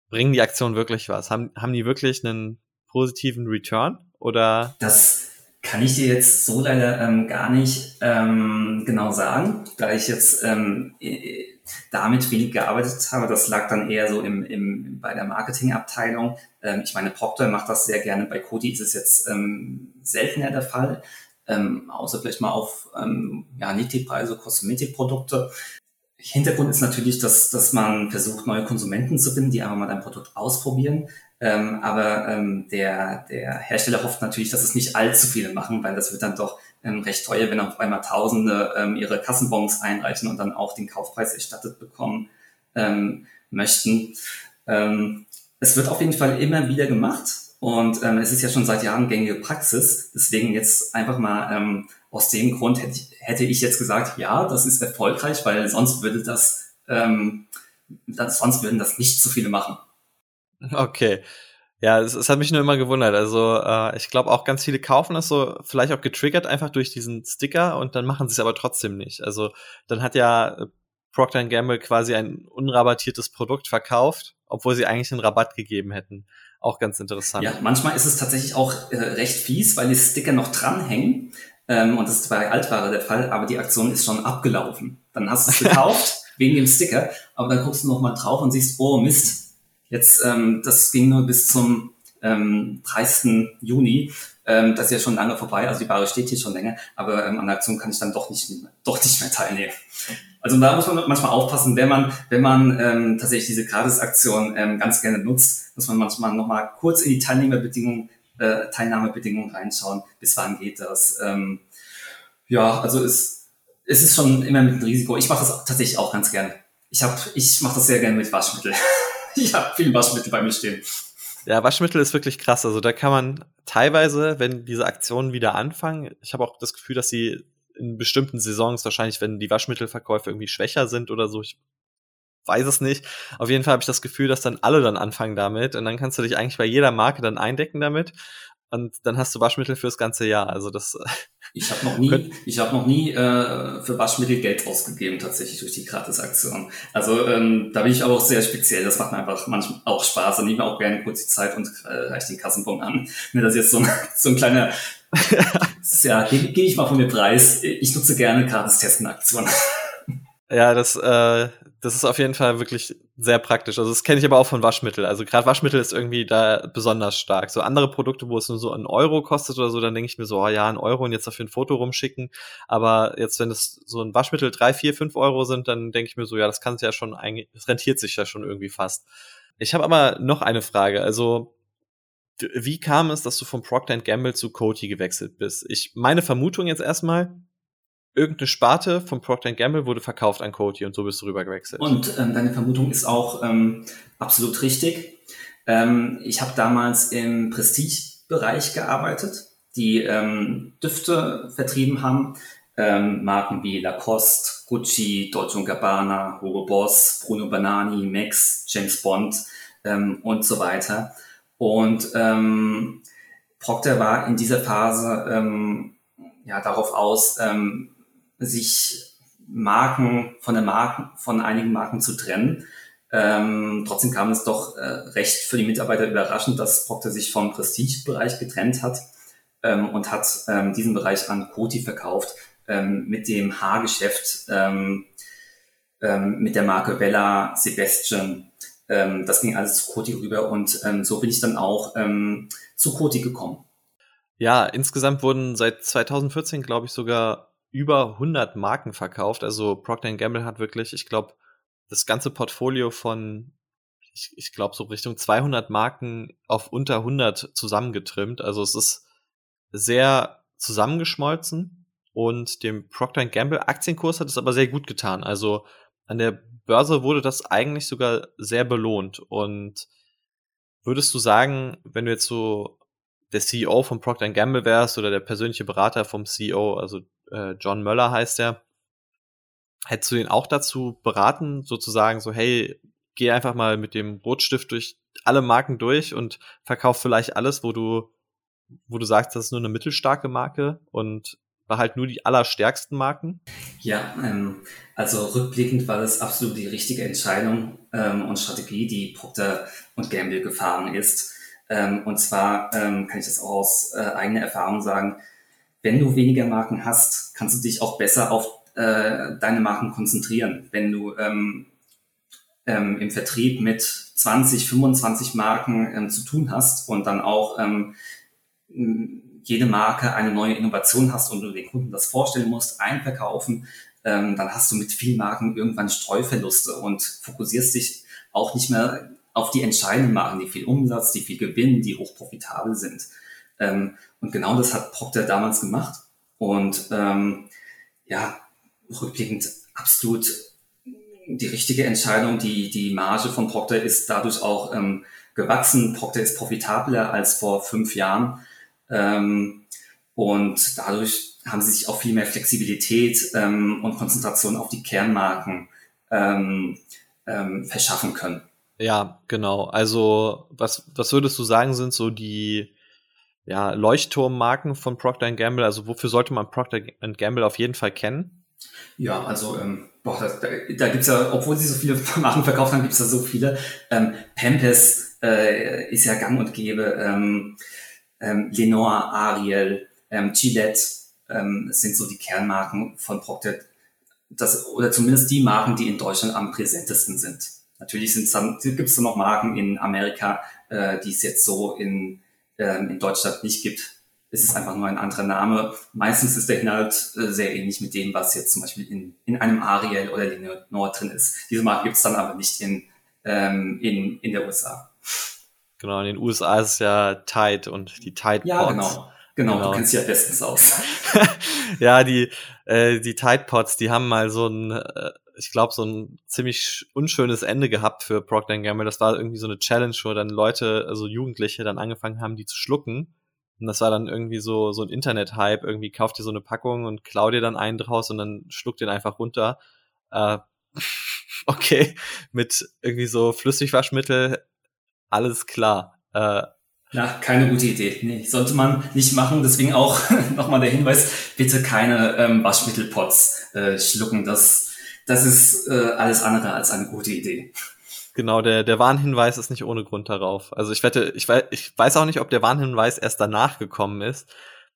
Bringen die Aktionen wirklich was? Haben, haben die wirklich einen positiven Return oder? Das kann ich dir jetzt so leider ähm, gar nicht ähm, genau sagen, da ich jetzt ähm, damit wenig gearbeitet habe. Das lag dann eher so im, im, bei der Marketingabteilung. Ähm, ich meine, Procter macht das sehr gerne. Bei Coty ist es jetzt ähm, seltener der Fall. Ähm, außer vielleicht mal auf ähm, ja, Niedrigpreise, Kosmetikprodukte. Hintergrund ist natürlich, dass, dass man versucht, neue Konsumenten zu finden, die einfach mal dein Produkt ausprobieren. Ähm, aber ähm, der, der Hersteller hofft natürlich, dass es nicht allzu viele machen, weil das wird dann doch ähm, recht teuer, wenn auf einmal Tausende ähm, ihre Kassenbons einreichen und dann auch den Kaufpreis erstattet bekommen ähm, möchten. Ähm, es wird auf jeden Fall immer wieder gemacht und ähm, es ist ja schon seit Jahren gängige Praxis. Deswegen jetzt einfach mal ähm, aus dem Grund hätte ich, hätte ich jetzt gesagt, ja, das ist erfolgreich, weil sonst würde das, ähm, das sonst würden das nicht so viele machen. Okay. Ja, es, es hat mich nur immer gewundert. Also äh, ich glaube auch ganz viele kaufen das so vielleicht auch getriggert einfach durch diesen Sticker und dann machen sie es aber trotzdem nicht. Also dann hat ja äh, Procter Gamble quasi ein unrabattiertes Produkt verkauft, obwohl sie eigentlich einen Rabatt gegeben hätten. Auch ganz interessant. Ja, manchmal ist es tatsächlich auch äh, recht fies, weil die Sticker noch dranhängen. Ähm, und das ist bei Altware der Fall, aber die Aktion ist schon abgelaufen. Dann hast du es *laughs* gekauft wegen dem Sticker, aber dann guckst du noch mal drauf und siehst, oh Mist, Jetzt, ähm, das ging nur bis zum ähm, 30. Juni. Ähm, das ist ja schon lange vorbei, also die Ware steht hier schon länger, aber ähm, an der Aktion kann ich dann doch nicht, doch nicht mehr teilnehmen. Also da muss man manchmal aufpassen, wenn man, wenn man ähm, tatsächlich diese Gratis-Aktion ähm, ganz gerne nutzt, muss man manchmal nochmal kurz in die Teilnehmerbedingungen, äh, Teilnahmebedingungen reinschauen, bis wann geht das. Ähm, ja, also es, es ist schon immer mit einem Risiko. Ich mache das tatsächlich auch ganz gerne. Ich hab, ich mache das sehr gerne mit Waschmittel. *laughs* *laughs* ich habe viel Waschmittel bei mir stehen. Ja, Waschmittel ist wirklich krass. Also da kann man teilweise, wenn diese Aktionen wieder anfangen, ich habe auch das Gefühl, dass sie in bestimmten Saisons wahrscheinlich, wenn die Waschmittelverkäufe irgendwie schwächer sind oder so, ich weiß es nicht. Auf jeden Fall habe ich das Gefühl, dass dann alle dann anfangen damit und dann kannst du dich eigentlich bei jeder Marke dann eindecken damit. Und dann hast du Waschmittel fürs ganze Jahr. Also das. Ich habe noch nie, ich habe noch nie äh, für Waschmittel Geld ausgegeben tatsächlich durch die Gratisaktion. Also ähm, da bin ich auch sehr speziell. Das macht mir einfach manchmal auch Spaß. Dann nehme ich auch gerne kurz die Zeit und äh, reiche den Kassenbon an. *laughs* Mir das jetzt so ein, so ein kleiner, *laughs* ja, gebe geb ich mal von mir preis. Ich nutze gerne Gratis-Testen-Aktionen. Ja, das, äh, das ist auf jeden Fall wirklich sehr praktisch. Also das kenne ich aber auch von Waschmittel. Also gerade Waschmittel ist irgendwie da besonders stark. So andere Produkte, wo es nur so einen Euro kostet oder so, dann denke ich mir so, oh ja, ein Euro und jetzt dafür ein Foto rumschicken. Aber jetzt, wenn es so ein Waschmittel drei, vier, fünf Euro sind, dann denke ich mir so, ja, das kann es ja schon eigentlich, das rentiert sich ja schon irgendwie fast. Ich habe aber noch eine Frage. Also wie kam es, dass du von Procter Gamble zu Coty gewechselt bist? Ich meine Vermutung jetzt erstmal, irgendeine Sparte von Procter Gamble wurde verkauft an Coty und so bist du rüber gewechselt. Und ähm, deine Vermutung ist auch ähm, absolut richtig. Ähm, ich habe damals im Prestige-Bereich gearbeitet, die ähm, Düfte vertrieben haben. Ähm, Marken wie Lacoste, Gucci, Dolce Gabbana, Hugo Boss, Bruno Banani, Max, James Bond ähm, und so weiter. Und ähm, Procter war in dieser Phase ähm, ja darauf aus, ähm, sich Marken von der Marken, von einigen Marken zu trennen. Ähm, trotzdem kam es doch äh, recht für die Mitarbeiter überraschend, dass Procter sich vom Prestige-Bereich getrennt hat ähm, und hat ähm, diesen Bereich an Coty verkauft ähm, mit dem Haargeschäft ähm, ähm, mit der Marke Bella Sebastian. Das ging alles zu Coty rüber und so bin ich dann auch zu Coty gekommen. Ja, insgesamt wurden seit 2014, glaube ich, sogar über 100 Marken verkauft. Also Procter Gamble hat wirklich, ich glaube, das ganze Portfolio von, ich, ich glaube, so Richtung 200 Marken auf unter 100 zusammengetrimmt. Also es ist sehr zusammengeschmolzen und dem Procter Gamble Aktienkurs hat es aber sehr gut getan. Also an der Börse wurde das eigentlich sogar sehr belohnt. Und würdest du sagen, wenn du jetzt so der CEO von Procter Gamble wärst oder der persönliche Berater vom CEO, also äh, John Möller heißt er. Hättest du ihn auch dazu beraten, sozusagen so, hey, geh einfach mal mit dem Rotstift durch alle Marken durch und verkauf vielleicht alles, wo du, wo du sagst, das ist nur eine mittelstarke Marke und behalt nur die allerstärksten Marken? Ja, ähm, also rückblickend war das absolut die richtige Entscheidung ähm, und Strategie, die Procter und Gamble gefahren ist. Ähm, und zwar ähm, kann ich das auch aus äh, eigener Erfahrung sagen, wenn du weniger Marken hast, kannst du dich auch besser auf äh, deine Marken konzentrieren. Wenn du ähm, ähm, im Vertrieb mit 20, 25 Marken ähm, zu tun hast und dann auch ähm, jede Marke eine neue Innovation hast und du den Kunden das vorstellen musst, einverkaufen, ähm, dann hast du mit vielen Marken irgendwann Streuverluste und fokussierst dich auch nicht mehr auf die entscheidenden Marken, die viel Umsatz, die viel Gewinn, die hochprofitabel sind. Ähm, und genau das hat Procter damals gemacht. Und ähm, ja, rückblickend absolut die richtige Entscheidung. Die, die Marge von Procter ist dadurch auch ähm, gewachsen. Procter ist profitabler als vor fünf Jahren. Ähm, und dadurch haben sie sich auch viel mehr Flexibilität ähm, und Konzentration auf die Kernmarken ähm, ähm, verschaffen können. Ja, genau. Also was, was würdest du sagen, sind so die ja, Leuchtturmmarken von Procter Gamble? Also wofür sollte man Procter Gamble auf jeden Fall kennen? Ja, also ähm, boah, da, da, da gibt's ja, obwohl sie so viele Marken verkauft haben, gibt's da so viele. Ähm, Pampers äh, ist ja gang und gäbe. Ähm, ähm, Lenore, Ariel, ähm, Gillette ähm, sind so die Kernmarken von Procter. Das, oder zumindest die Marken, die in Deutschland am präsentesten sind. Natürlich gibt es dann noch Marken in Amerika, äh, die es jetzt so in ähm, in Deutschland nicht gibt. Es ist einfach nur ein anderer Name. Meistens ist der Inhalt äh, sehr ähnlich mit dem, was jetzt zum Beispiel in, in einem Ariel oder Lenore drin ist. Diese Marke gibt es dann aber nicht in, ähm, in, in der USA. Genau, in den USA ist es ja Tide und die Tide Pods. Ja, genau. Genau, genau. du kennst ja bestens aus. *laughs* ja, die, äh, die Tide Pods, die haben mal so ein, äh, ich glaube, so ein ziemlich unschönes Ende gehabt für Procter Gamble. Das war irgendwie so eine Challenge, wo dann Leute, also Jugendliche, dann angefangen haben, die zu schlucken. Und das war dann irgendwie so, so ein Internet-Hype. Irgendwie kauft ihr so eine Packung und klau dir dann einen draus und dann schluckt den einfach runter. Äh, *laughs* okay, mit irgendwie so Flüssigwaschmittel, alles klar. Äh, Ja, keine gute Idee. Nee, sollte man nicht machen. Deswegen auch *laughs* nochmal der Hinweis, bitte keine ähm, Waschmittelpots äh, schlucken. Das, das ist äh, alles andere als eine gute Idee. Genau, der, der Warnhinweis ist nicht ohne Grund darauf. Also ich wette, ich weiß, ich weiß auch nicht, ob der Warnhinweis erst danach gekommen ist.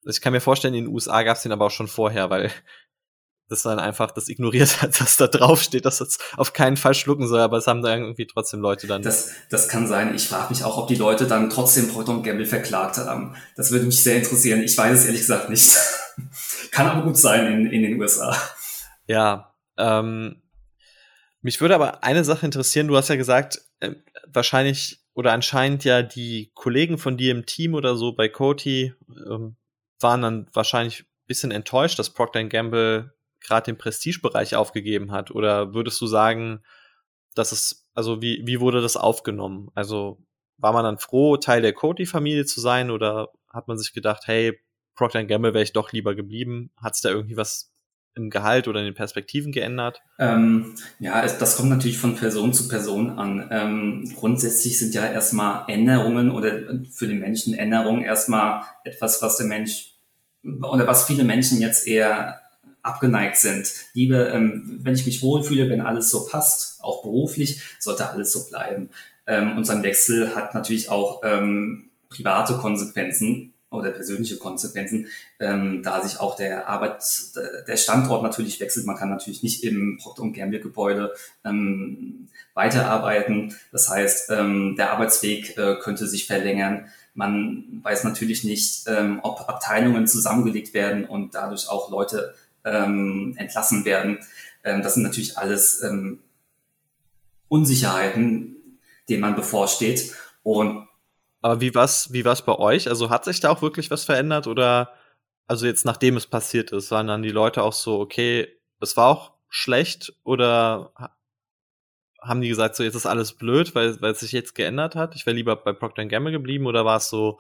Ich kann mir vorstellen, in den USA gab es den aber auch schon vorher, weil das dann einfach das ignoriert *laughs* hat, dass da drauf steht, dass es auf keinen Fall schlucken soll, aber es haben da irgendwie trotzdem Leute dann. Das, das kann sein. Ich frage mich auch, ob die Leute dann trotzdem Procter Gamble verklagt haben. Das würde mich sehr interessieren. Ich weiß es ehrlich gesagt nicht. *laughs* kann aber gut sein in, in den USA. Ja, ähm, mich würde aber eine Sache interessieren. Du hast ja gesagt, äh, wahrscheinlich oder anscheinend ja die Kollegen von dir im Team oder so bei Coty ähm, waren dann wahrscheinlich bisschen enttäuscht, dass Procter Gamble gerade den Prestigebereich aufgegeben hat? Oder würdest du sagen, dass es, also wie, wie wurde das aufgenommen? Also war man dann froh, Teil der Cody-Familie zu sein oder hat man sich gedacht, hey, Procter Gamble wäre ich doch lieber geblieben? Hat es da irgendwie was im Gehalt oder in den Perspektiven geändert? Ähm, ja, es, das kommt natürlich von Person zu Person an. Ähm, grundsätzlich sind ja erstmal Änderungen oder für den Menschen Änderungen erstmal etwas, was der Mensch oder was viele Menschen jetzt eher abgeneigt sind. Liebe, ähm, wenn ich mich wohlfühle, wenn alles so passt, auch beruflich, sollte alles so bleiben. Ähm, und sein Wechsel hat natürlich auch ähm, private Konsequenzen oder persönliche Konsequenzen, ähm, da sich auch der Arbeit, der Standort natürlich wechselt. Man kann natürlich nicht im Procter Gamble Gebäude ähm, weiterarbeiten. Das heißt, ähm, der Arbeitsweg äh, könnte sich verlängern. Man weiß natürlich nicht, ähm, ob Abteilungen zusammengelegt werden und dadurch auch Leute ähm, entlassen werden. Ähm, das sind natürlich alles ähm, Unsicherheiten, denen man bevorsteht. Und aber wie war's, wie war's bei euch? Also hat sich da auch wirklich was verändert oder also jetzt nachdem es passiert ist, waren dann die Leute auch so, okay, es war auch schlecht oder haben die gesagt, so jetzt ist alles blöd, weil, weil es sich jetzt geändert hat? Ich wäre lieber bei Procter Gamble geblieben oder war es so,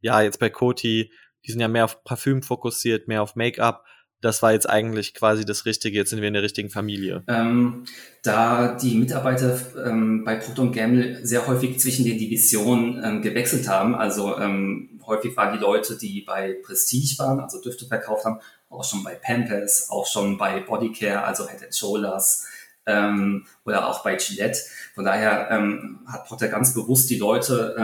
ja, jetzt bei Coty, die sind ja mehr auf Parfüm fokussiert, mehr auf Make-up das war jetzt eigentlich quasi das Richtige, jetzt sind wir in der richtigen Familie? Ähm, da die Mitarbeiter ähm, bei Procter Gamble sehr häufig zwischen den Divisionen ähm, gewechselt haben, also ähm, häufig waren die Leute, die bei Prestige waren, also Düfte verkauft haben, auch schon bei Pampers, auch schon bei Bodycare, also Head Shoulders ähm, oder auch bei Gillette. Von daher ähm, hat Procter ganz bewusst die Leute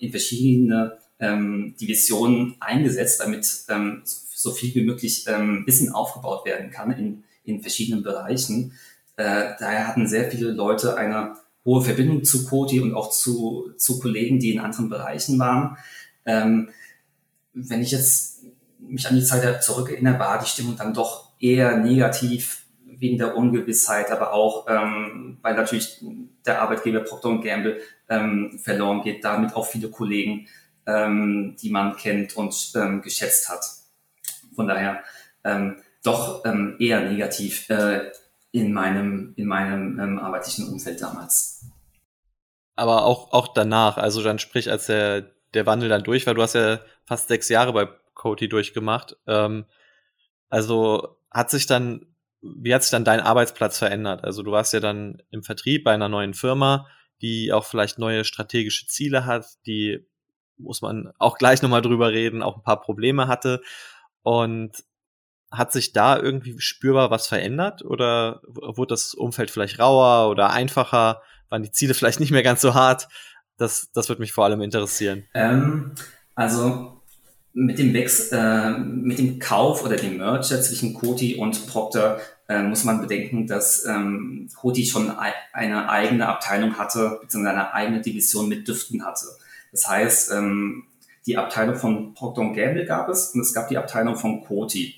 in verschiedene Divisionen eingesetzt, damit ähm, so viel wie möglich ähm, Wissen aufgebaut werden kann in, in verschiedenen Bereichen. Äh, daher hatten sehr viele Leute eine hohe Verbindung zu Koti und auch zu, zu Kollegen, die in anderen Bereichen waren. Ähm, wenn ich jetzt mich an die Zeit zurückerinnere, war die Stimmung dann doch eher negativ wegen der Ungewissheit, aber auch, ähm, weil natürlich der Arbeitgeber Procter Gamble ähm, verloren geht, damit auch viele Kollegen, ähm, die man kennt und ähm, geschätzt hat. Von daher ähm, doch ähm, eher negativ äh, in meinem, in meinem ähm, arbeitlichen Umfeld damals. Aber auch, auch danach, also dann sprich, als der, der Wandel dann durch war, du hast ja fast sechs Jahre bei Coty durchgemacht. Ähm, also hat sich dann, wie hat sich dann dein Arbeitsplatz verändert? Also du warst ja dann im Vertrieb bei einer neuen Firma, die auch vielleicht neue strategische Ziele hat, die muss man auch gleich nochmal drüber reden, auch ein paar Probleme hatte. Und hat sich da irgendwie spürbar was verändert oder wurde das Umfeld vielleicht rauer oder einfacher? Waren die Ziele vielleicht nicht mehr ganz so hart? Das, das würde mich vor allem interessieren. Ähm, also mit dem Wechsel, äh, mit dem Kauf oder dem Merger zwischen Koti und Procter äh, muss man bedenken, dass ähm, Koti schon eine eigene Abteilung hatte, beziehungsweise eine eigene Division mit Düften hatte. Das heißt, ähm, die Abteilung von Procter Gamble gab es und es gab die Abteilung von Coty.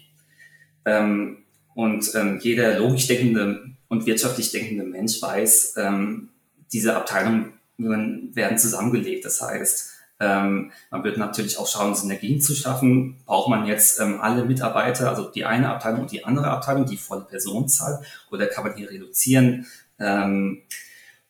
Ähm, und ähm, jeder logisch denkende und wirtschaftlich denkende Mensch weiß, ähm, diese Abteilungen werden zusammengelegt. Das heißt, ähm, man wird natürlich auch schauen, Synergien zu schaffen. Braucht man jetzt ähm, alle Mitarbeiter, also die eine Abteilung und die andere Abteilung, die volle Personenzahl, oder kann man hier reduzieren? Ähm,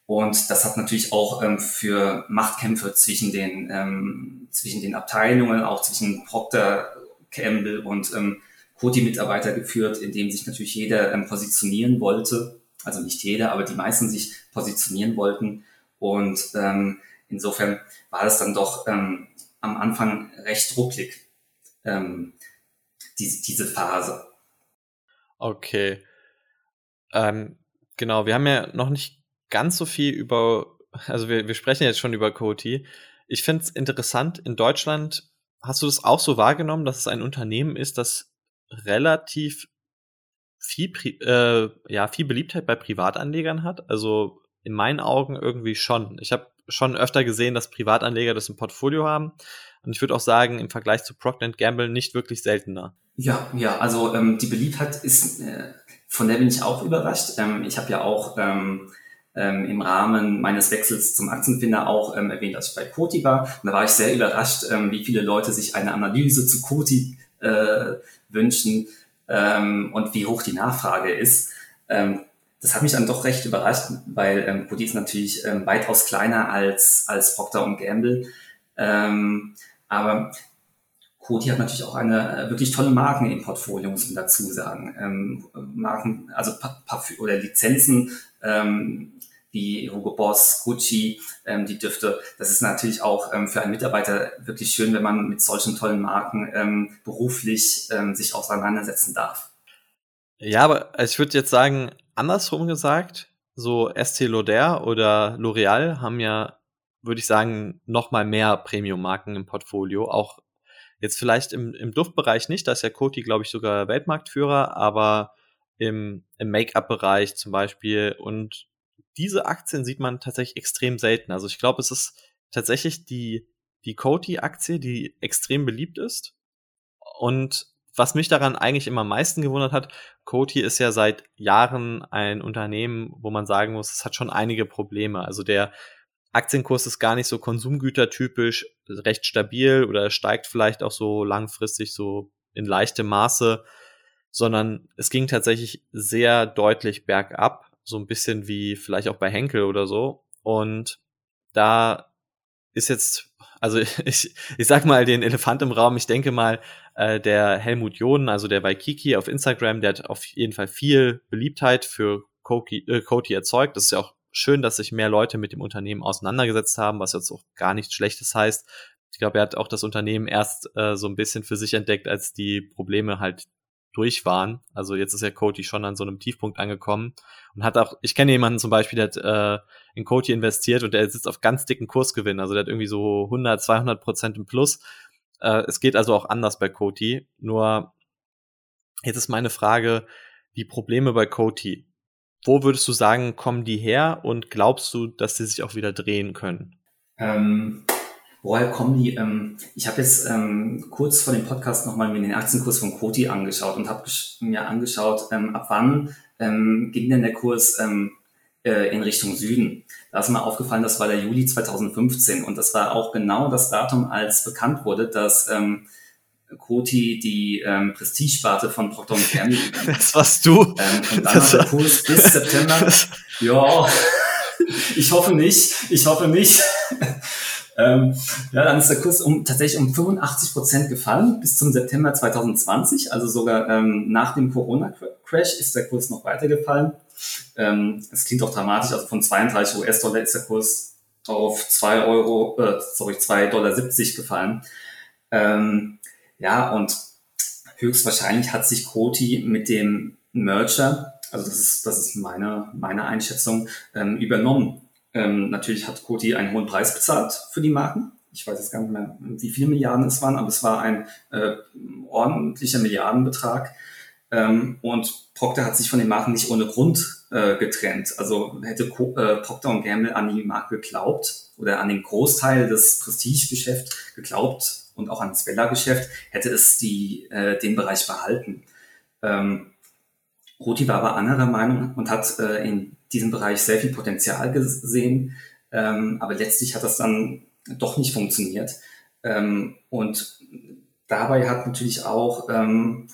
und das hat natürlich auch ähm, für Machtkämpfe zwischen den, ähm, zwischen den Abteilungen, auch zwischen Procter, Campbell und ähm, Coty-Mitarbeiter geführt, in dem sich natürlich jeder ähm, positionieren wollte. Also nicht jeder, aber die meisten sich positionieren wollten. Und ähm, insofern war es dann doch ähm, am Anfang recht rucklig, ähm, die, diese Phase. Okay. Ähm, genau, wir haben ja noch nicht ganz so viel über, also wir, wir sprechen jetzt schon über Coty. Ich finde es interessant, in Deutschland hast du das auch so wahrgenommen, dass es ein Unternehmen ist, das relativ viel, äh, ja, viel Beliebtheit bei Privatanlegern hat? Also in meinen Augen irgendwie schon. Ich habe schon öfter gesehen, dass Privatanleger das im Portfolio haben. Und ich würde auch sagen, im Vergleich zu Procter Gamble nicht wirklich seltener. Ja, ja, also ähm, die Beliebtheit ist, äh, von der bin ich auch überrascht. Ähm, ich habe ja auch ähm, ähm, im Rahmen meines Wechsels zum Aktienfinder auch ähm, erwähnt, dass ich bei Koti war. Und da war ich sehr überrascht, ähm, wie viele Leute sich eine Analyse zu Koti äh, wünschen ähm, und wie hoch die Nachfrage ist. Ähm, das hat mich dann doch recht überrascht, weil ähm, Koti ist natürlich ähm, weitaus kleiner als, als Procter Gamble. Ähm, aber Coty hat natürlich auch eine äh, wirklich tolle Marken im Portfolio, muss man dazu sagen. Ähm, Marken, also Parfüm oder Lizenzen ähm, wie Hugo Boss, Gucci, ähm, die Düfte. Das ist natürlich auch ähm, für einen Mitarbeiter wirklich schön, wenn man mit solchen tollen Marken ähm, beruflich ähm, sich auseinandersetzen darf. Ja, aber ich würde jetzt sagen, andersrum gesagt, so Estée Lauder oder L'Oreal haben ja, würde ich sagen, noch mal mehr Premium-Marken im Portfolio, auch Jetzt vielleicht im, im Duftbereich nicht, da ist ja Coty, glaube ich, sogar Weltmarktführer, aber im, im Make-up-Bereich zum Beispiel. Und diese Aktien sieht man tatsächlich extrem selten. Also ich glaube, es ist tatsächlich die, die Coty-Aktie, die extrem beliebt ist. Und was mich daran eigentlich immer am meisten gewundert hat, Coty ist ja seit Jahren ein Unternehmen, wo man sagen muss, es hat schon einige Probleme. Also der Aktienkurs ist gar nicht so konsumgütertypisch, recht stabil oder steigt vielleicht auch so langfristig so in leichtem Maße, sondern es ging tatsächlich sehr deutlich bergab, so ein bisschen wie vielleicht auch bei Henkel oder so. Und da ist jetzt, also *laughs* ich, ich sag mal den Elefant im Raum, ich denke mal, äh, der Helmut Jonen, also der Waikiki auf Instagram, der hat auf jeden Fall viel Beliebtheit für Coty, äh, Coty erzeugt. Das ist ja auch schön, dass sich mehr Leute mit dem Unternehmen auseinandergesetzt haben, was jetzt auch gar nichts Schlechtes heißt. Ich glaube, er hat auch das Unternehmen erst äh, so ein bisschen für sich entdeckt, als die Probleme halt durch waren. Also jetzt ist ja Coty schon an so einem Tiefpunkt angekommen und hat auch, ich kenne jemanden zum Beispiel, der hat äh, in Coty investiert und der sitzt auf ganz dicken Kursgewinn. Also der hat irgendwie so 100, 200 Prozent im Plus. Äh, es geht also auch anders bei Coty. Nur jetzt ist meine Frage, die Probleme bei Coty wo würdest du sagen, kommen die her und glaubst du, dass sie sich auch wieder drehen können? Ähm, woher kommen die? Ähm, ich habe jetzt ähm, kurz vor dem Podcast nochmal mir den Aktienkurs von Koti angeschaut und habe mir angeschaut, ähm, ab wann ähm, ging denn der Kurs ähm, äh, in Richtung Süden. Da ist mir aufgefallen, das war der Juli 2015 und das war auch genau das Datum, als bekannt wurde, dass ähm, Koti die ähm, Prestigesparte von Procter Gamble. *laughs* Das warst du. Ähm, und dann das hat der Kurs bis September. *laughs* ja, ich hoffe nicht. Ich hoffe nicht. Ähm, ja, dann ist der Kurs um, tatsächlich um 85 Prozent gefallen bis zum September 2020. Also sogar ähm, nach dem Corona-Crash ist der Kurs noch weiter gefallen. Ähm, es klingt auch dramatisch. Also von 32 US-Dollar ist der Kurs auf 2 Euro, äh, sorry, 2,70 Dollar gefallen. Ähm, ja, und höchstwahrscheinlich hat sich Koti mit dem Merger, also das ist, das ist meine, meine Einschätzung, ähm, übernommen. Ähm, natürlich hat Koti einen hohen Preis bezahlt für die Marken. Ich weiß jetzt gar nicht mehr, wie viele Milliarden es waren, aber es war ein äh, ordentlicher Milliardenbetrag. Ähm, und Procter hat sich von den Marken nicht ohne Grund äh, getrennt. Also hätte Co äh, Procter Gamble an die Marke geglaubt oder an den Großteil des Prestigegeschäfts geglaubt, und auch ans Vella-Geschäft, hätte es die, äh, den Bereich behalten. Ähm, Roti war aber anderer Meinung und hat äh, in diesem Bereich sehr viel Potenzial gesehen, ähm, aber letztlich hat das dann doch nicht funktioniert. Ähm, und dabei hat natürlich auch ähm,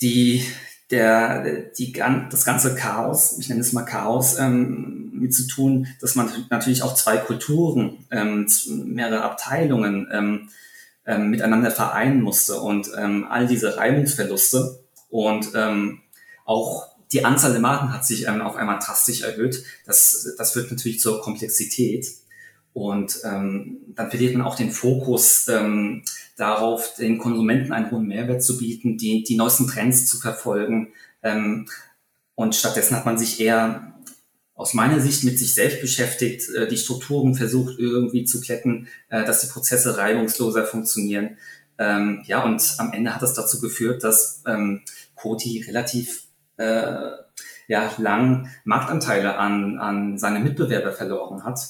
die, der, die, das ganze Chaos, ich nenne es mal Chaos, ähm, mit zu tun, dass man natürlich auch zwei Kulturen, ähm, mehrere Abteilungen ähm, ähm, miteinander vereinen musste und ähm, all diese Reibungsverluste und ähm, auch die Anzahl der Marken hat sich ähm, auf einmal drastisch erhöht. Das, das führt natürlich zur Komplexität. Und ähm, dann verliert man auch den Fokus ähm, darauf, den Konsumenten einen hohen Mehrwert zu bieten, die, die neuesten Trends zu verfolgen. Ähm, und stattdessen hat man sich eher aus meiner Sicht mit sich selbst beschäftigt, äh, die Strukturen versucht irgendwie zu kletten, äh, dass die Prozesse reibungsloser funktionieren. Ähm, ja, und am Ende hat das dazu geführt, dass ähm, Koti relativ äh, ja, lang Marktanteile an, an seine Mitbewerber verloren hat.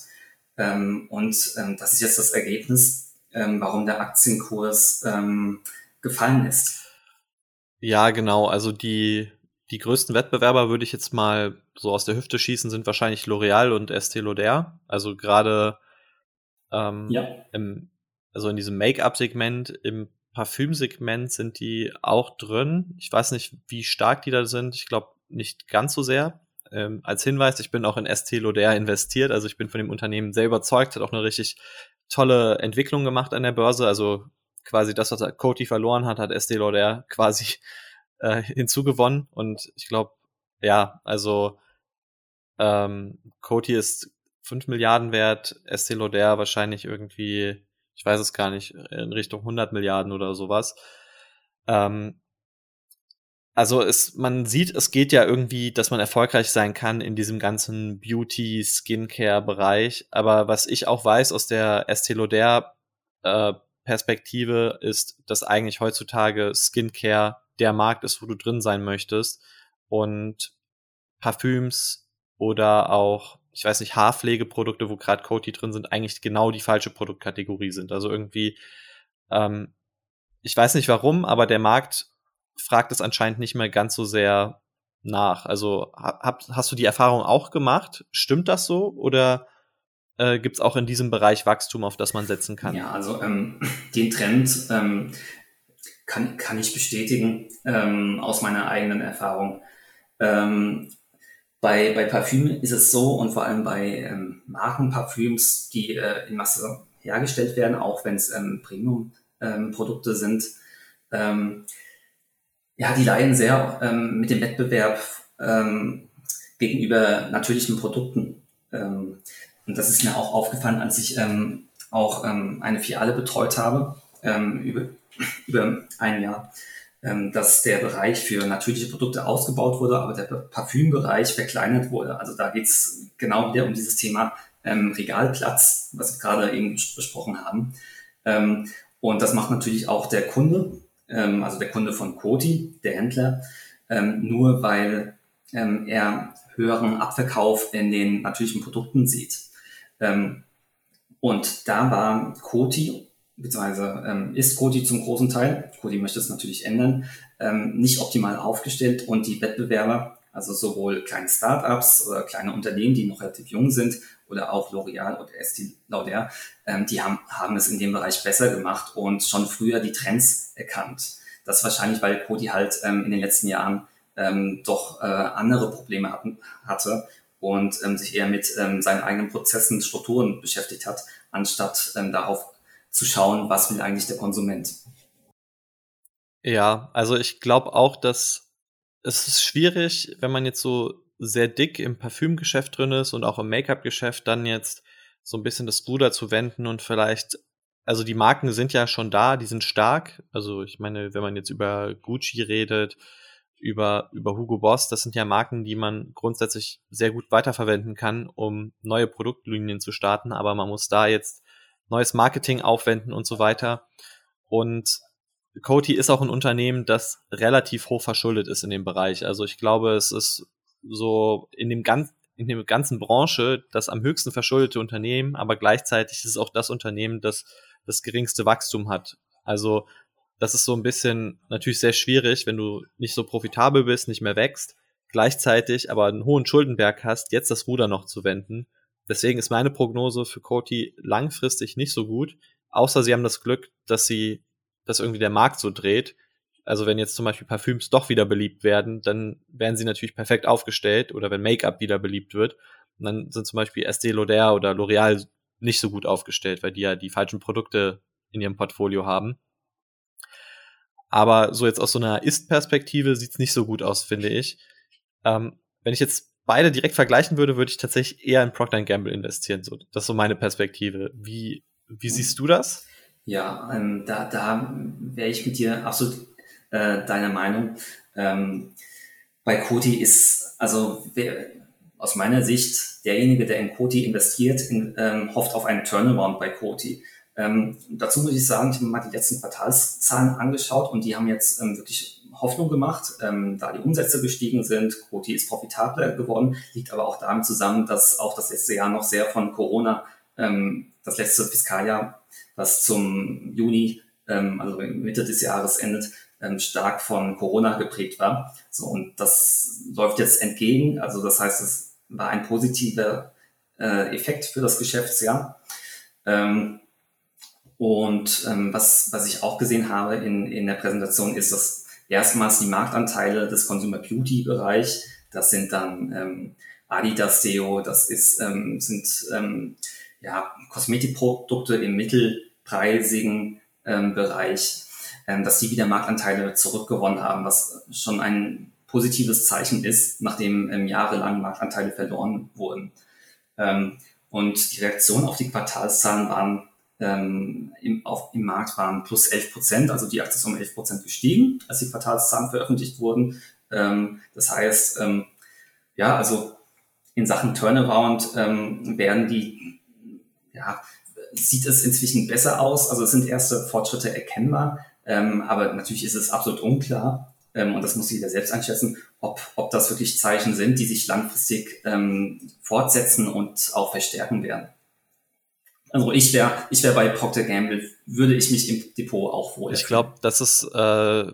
Ähm, und ähm, das ist jetzt das Ergebnis, ähm, warum der Aktienkurs ähm, gefallen ist. Ja, genau. Also die, die größten Wettbewerber würde ich jetzt mal so aus der Hüfte schießen, sind wahrscheinlich L'Oreal und Estée Lauder. Also gerade ähm, ja. im, also in diesem Make-up-Segment, im Parfüm-Segment sind die auch drin. Ich weiß nicht, wie stark die da sind. Ich glaube nicht ganz so sehr. Ähm, als Hinweis, ich bin auch in Estée Lauder investiert, also ich bin von dem Unternehmen sehr überzeugt, hat auch eine richtig tolle Entwicklung gemacht an der Börse. Also quasi das, was Coty verloren hat, hat Estée Lauder quasi äh, hinzugewonnen. Und ich glaube, ja, also ähm, Coty ist 5 Milliarden wert, Estée Lauder wahrscheinlich irgendwie, ich weiß es gar nicht, in Richtung 100 Milliarden oder sowas. Ähm, also es, man sieht, es geht ja irgendwie, dass man erfolgreich sein kann in diesem ganzen Beauty, Skincare-Bereich. Aber was ich auch weiß aus der Estée Lauder äh, Perspektive ist, dass eigentlich heutzutage Skincare der Markt ist, wo du drin sein möchtest. Und Parfüms oder auch, ich weiß nicht, Haarpflegeprodukte, wo gerade Coty drin sind, eigentlich genau die falsche Produktkategorie sind. Also irgendwie, ähm, ich weiß nicht warum, aber der Markt fragt es anscheinend nicht mehr ganz so sehr nach. Also hab, hast du die Erfahrung auch gemacht? Stimmt das so? Oder äh, gibt es auch in diesem Bereich Wachstum, auf das man setzen kann? Ja, also ähm, *laughs* den Trend ähm, kann, kann ich bestätigen ähm, aus meiner eigenen Erfahrung. Ähm, bei, bei Parfüm ist es so und vor allem bei ähm, Markenparfüms, die äh, in Masse hergestellt werden, auch wenn es ähm, Premium-Produkte ähm, sind, ähm, ja, die leiden sehr ähm, mit dem Wettbewerb gegenüber natürlichen Produkten. Und das ist mir auch aufgefallen, als ich auch eine Filiale betreut habe über, *clears throat* über ein Jahr, dass der Bereich für natürliche Produkte ausgebaut wurde, aber der Parfümbereich verkleinert wurde. Also da geht's genau wieder um dieses Thema ähm, Regalplatz, was wir gerade eben besprochen haben. Ähm, und das macht natürlich auch der Kunde, ähm, also der Kunde von Koti, der Händler, ähm, nur weil ähm, er höheren Abverkauf in den natürlichen Produkten sieht. Ähm, und da war Koti, beziehungsweise ähm, ist Koti zum großen Teil, Koti möchte es natürlich ändern, ähm, nicht optimal aufgestellt und die Wettbewerber, also sowohl kleine Startups oder kleine Unternehmen, die noch relativ jung sind, oder auch L'Oreal oder Estée Lauder, ähm, die haben, haben es in dem Bereich besser gemacht und schon früher die Trends erkannt. Das wahrscheinlich, weil Cody halt ähm, in den letzten Jahren ähm, doch äh, andere Probleme hatten, hatte und ähm, sich eher mit ähm, seinen eigenen Prozessen, Strukturen beschäftigt hat, anstatt ähm, darauf zu schauen, was will eigentlich der Konsument. Ja, also ich glaube auch, dass es ist schwierig, wenn man jetzt so sehr dick im Parfümgeschäft drin ist und auch im Make-up-Geschäft, dann jetzt so ein bisschen das Ruder zu wenden und vielleicht, also die Marken sind ja schon da, die sind stark. Also ich meine, wenn man jetzt über Gucci redet, über, über Hugo Boss, das sind ja Marken, die man grundsätzlich sehr gut weiterverwenden kann, um neue Produktlinien zu starten, aber man muss da jetzt neues Marketing aufwenden und so weiter. Und Coty ist auch ein Unternehmen, das relativ hoch verschuldet ist in dem Bereich. Also ich glaube, es ist so in dem ganzen in der ganzen Branche das am höchsten verschuldete Unternehmen, aber gleichzeitig ist es auch das Unternehmen, das das geringste Wachstum hat. Also das ist so ein bisschen natürlich sehr schwierig, wenn du nicht so profitabel bist, nicht mehr wächst, gleichzeitig aber einen hohen Schuldenberg hast, jetzt das Ruder noch zu wenden. Deswegen ist meine Prognose für Coty langfristig nicht so gut, außer sie haben das Glück, dass sie, dass irgendwie der Markt so dreht, also wenn jetzt zum Beispiel Parfüms doch wieder beliebt werden, dann werden sie natürlich perfekt aufgestellt oder wenn Make-up wieder beliebt wird, dann sind zum Beispiel Estée Lauder oder L'Oreal nicht so gut aufgestellt, weil die ja die falschen Produkte in ihrem Portfolio haben. Aber so jetzt aus so einer Ist-Perspektive sieht's nicht so gut aus, finde ich. Ähm, wenn ich jetzt beide direkt vergleichen würde, würde ich tatsächlich eher in Procter Gamble investieren. So, das ist so meine Perspektive. Wie, Wie siehst du das? Ja, ähm, da, da wäre ich mit dir absolut äh, deiner Meinung. Ähm, bei Koti ist, also wer, aus meiner Sicht, derjenige, der in Koti investiert, in, ähm, hofft auf einen Turnaround bei Koti. Ähm, dazu muss ich sagen, ich habe mir mal die letzten Quartalszahlen angeschaut und die haben jetzt ähm, wirklich Hoffnung gemacht, ähm, da die Umsätze gestiegen sind. Koti ist profitabler geworden, liegt aber auch damit zusammen, dass auch das letzte Jahr noch sehr von Corona, ähm, das letzte Fiskaljahr, was zum Juni, ähm, also Mitte des Jahres endet, ähm, stark von Corona geprägt war. So, und das läuft jetzt entgegen. Also das heißt, es war ein positiver äh, Effekt für das Geschäftsjahr. Ähm, und ähm, was, was ich auch gesehen habe in, in der Präsentation ist, dass erstmals die Marktanteile des Consumer Beauty Bereich, das sind dann ähm, Adidas SEO, das ist, ähm, sind ähm, ja, Kosmetikprodukte im mittelpreisigen ähm, Bereich, ähm, dass die wieder Marktanteile zurückgewonnen haben, was schon ein positives Zeichen ist, nachdem ähm, jahrelang Marktanteile verloren wurden. Ähm, und die Reaktion auf die Quartalszahlen waren ähm, im, auf, im Markt waren plus 11 Prozent, also die Aktie ist um 11 Prozent gestiegen, als die Quartalszahlen veröffentlicht wurden. Ähm, das heißt, ähm, ja, also in Sachen Turnaround ähm, werden die, ja, sieht es inzwischen besser aus. Also es sind erste Fortschritte erkennbar, ähm, aber natürlich ist es absolut unklar, ähm, und das muss jeder selbst einschätzen, ob, ob das wirklich Zeichen sind, die sich langfristig ähm, fortsetzen und auch verstärken werden. Also ich wäre ich wäre bei Procter Gamble, würde ich mich im Depot auch wohl. Ich glaube, das ist, äh,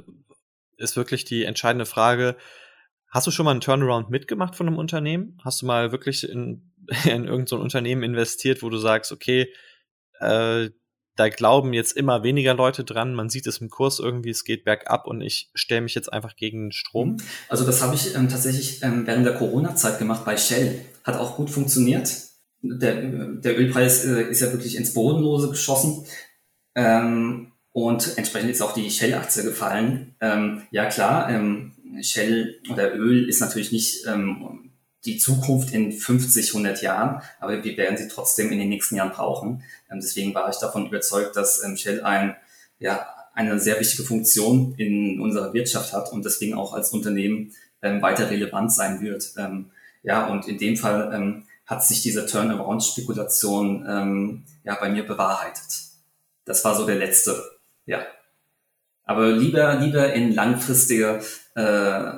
ist wirklich die entscheidende Frage. Hast du schon mal einen Turnaround mitgemacht von einem Unternehmen? Hast du mal wirklich in, *laughs* in irgendein so Unternehmen investiert, wo du sagst, okay, äh, da glauben jetzt immer weniger Leute dran, man sieht es im Kurs irgendwie, es geht bergab und ich stelle mich jetzt einfach gegen den Strom. Also das habe ich ähm, tatsächlich ähm, während der Corona-Zeit gemacht bei Shell. Hat auch gut funktioniert der, der Ölpreis äh, ist ja wirklich ins Bodenlose geschossen. Ähm, und entsprechend ist auch die Shell-Aktie gefallen. Ähm, ja klar, ähm, Shell oder Öl ist natürlich nicht ähm, die Zukunft in 50, 100 Jahren, aber wir werden sie trotzdem in den nächsten Jahren brauchen. Ähm, deswegen war ich davon überzeugt, dass ähm, Shell ein, ja, eine sehr wichtige Funktion in unserer Wirtschaft hat und deswegen auch als Unternehmen ähm, weiter relevant sein wird. Ähm, ja, und in dem Fall ähm, hat sich diese Turnaround-Spekulation ähm, ja bei mir bewahrheitet. Das war so der letzte, ja. Aber lieber, lieber in langfristige, äh,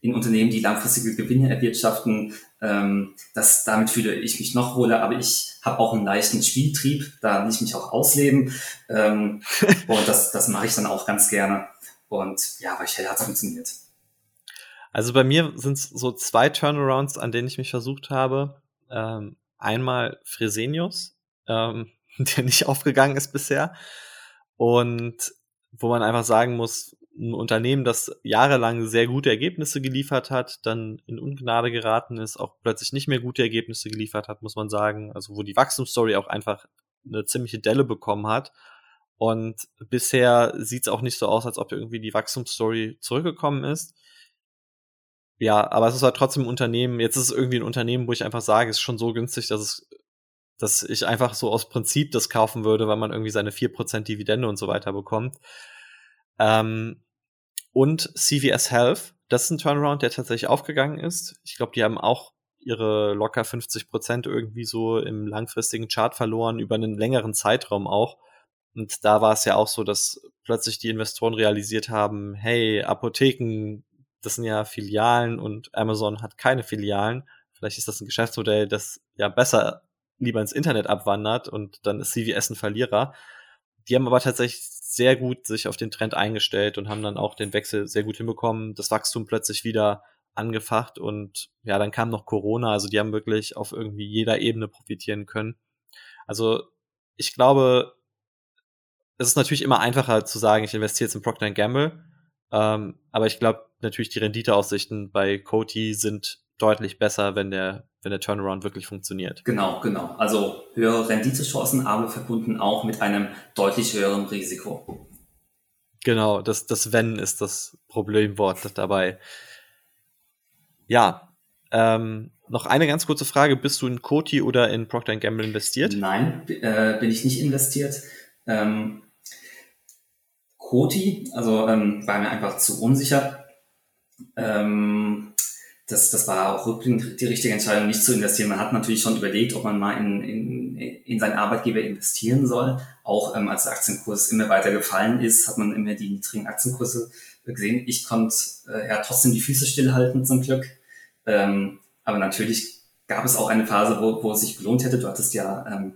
in Unternehmen, die langfristige Gewinne erwirtschaften, ähm, das, damit fühle ich mich noch wohler, aber ich habe auch einen leichten Spieltrieb, da will ich mich auch ausleben. Ähm, *laughs* und das, das mache ich dann auch ganz gerne. Und ja, bei Shell hat es funktioniert. Also bei mir sind es so zwei Turnarounds, an denen ich mich versucht habe. Ähm, einmal Fresenius, ähm, *laughs* der nicht aufgegangen ist bisher. Und wo man einfach sagen muss, ein Unternehmen, das jahrelang sehr gute Ergebnisse geliefert hat, dann in Ungnade geraten ist, auch plötzlich nicht mehr gute Ergebnisse geliefert hat, muss man sagen. Also wo die Wachstumsstory auch einfach eine ziemliche Delle bekommen hat. Und bisher sieht es auch nicht so aus, als ob irgendwie die Wachstumsstory zurückgekommen ist ja, aber es ist halt trotzdem ein Unternehmen, jetzt ist es irgendwie ein Unternehmen, wo ich einfach sage, es ist schon so günstig, dass es, dass ich einfach so aus Prinzip das kaufen würde, weil man irgendwie seine vier Prozent Dividende und so weiter bekommt. Ähm, und CVS Health, das ist ein Turnaround, der tatsächlich aufgegangen ist. Ich glaube, die haben auch ihre locker 50 Prozent irgendwie so im langfristigen Chart verloren, über einen längeren Zeitraum auch. Und da war es ja auch so, dass plötzlich die Investoren realisiert haben, hey, Apotheken das sind ja Filialen und Amazon hat keine Filialen. Vielleicht ist das ein Geschäftsmodell, das ja besser lieber ins Internet abwandert und dann ist CVS ein Verlierer. Die haben aber tatsächlich sehr gut sich auf den Trend eingestellt und haben dann auch den Wechsel sehr gut hinbekommen, das Wachstum plötzlich wieder angefacht und ja, dann kam noch Corona, also die haben wirklich auf irgendwie jeder Ebene profitieren können. Also ich glaube, es ist natürlich immer einfacher zu sagen, ich investiere jetzt in Procter Gamble, ähm, aber ich glaube, natürlich die Renditeaussichten bei Coty sind deutlich besser, wenn der, wenn der Turnaround wirklich funktioniert. Genau, genau. Also höhere Renditechancen, aber verbunden auch mit einem deutlich höheren Risiko. Genau, das, das Wenn ist das Problemwort dabei. Ja, ähm, noch eine ganz kurze Frage. Bist du in Coty oder in Procter Gamble investiert? Nein, äh, bin ich nicht investiert. Ähm, Coty, also ähm, war mir einfach zu unsicher. Ähm, das, das war auch rückblickend die richtige Entscheidung, nicht zu investieren. Man hat natürlich schon überlegt, ob man mal in, in, in seinen Arbeitgeber investieren soll. Auch ähm, als der Aktienkurs immer weiter gefallen ist, hat man immer die niedrigen Aktienkurse gesehen. Ich konnte äh, ja trotzdem die Füße stillhalten zum Glück. Ähm, aber natürlich gab es auch eine Phase, wo, wo es sich gelohnt hätte. Du hattest ja ähm,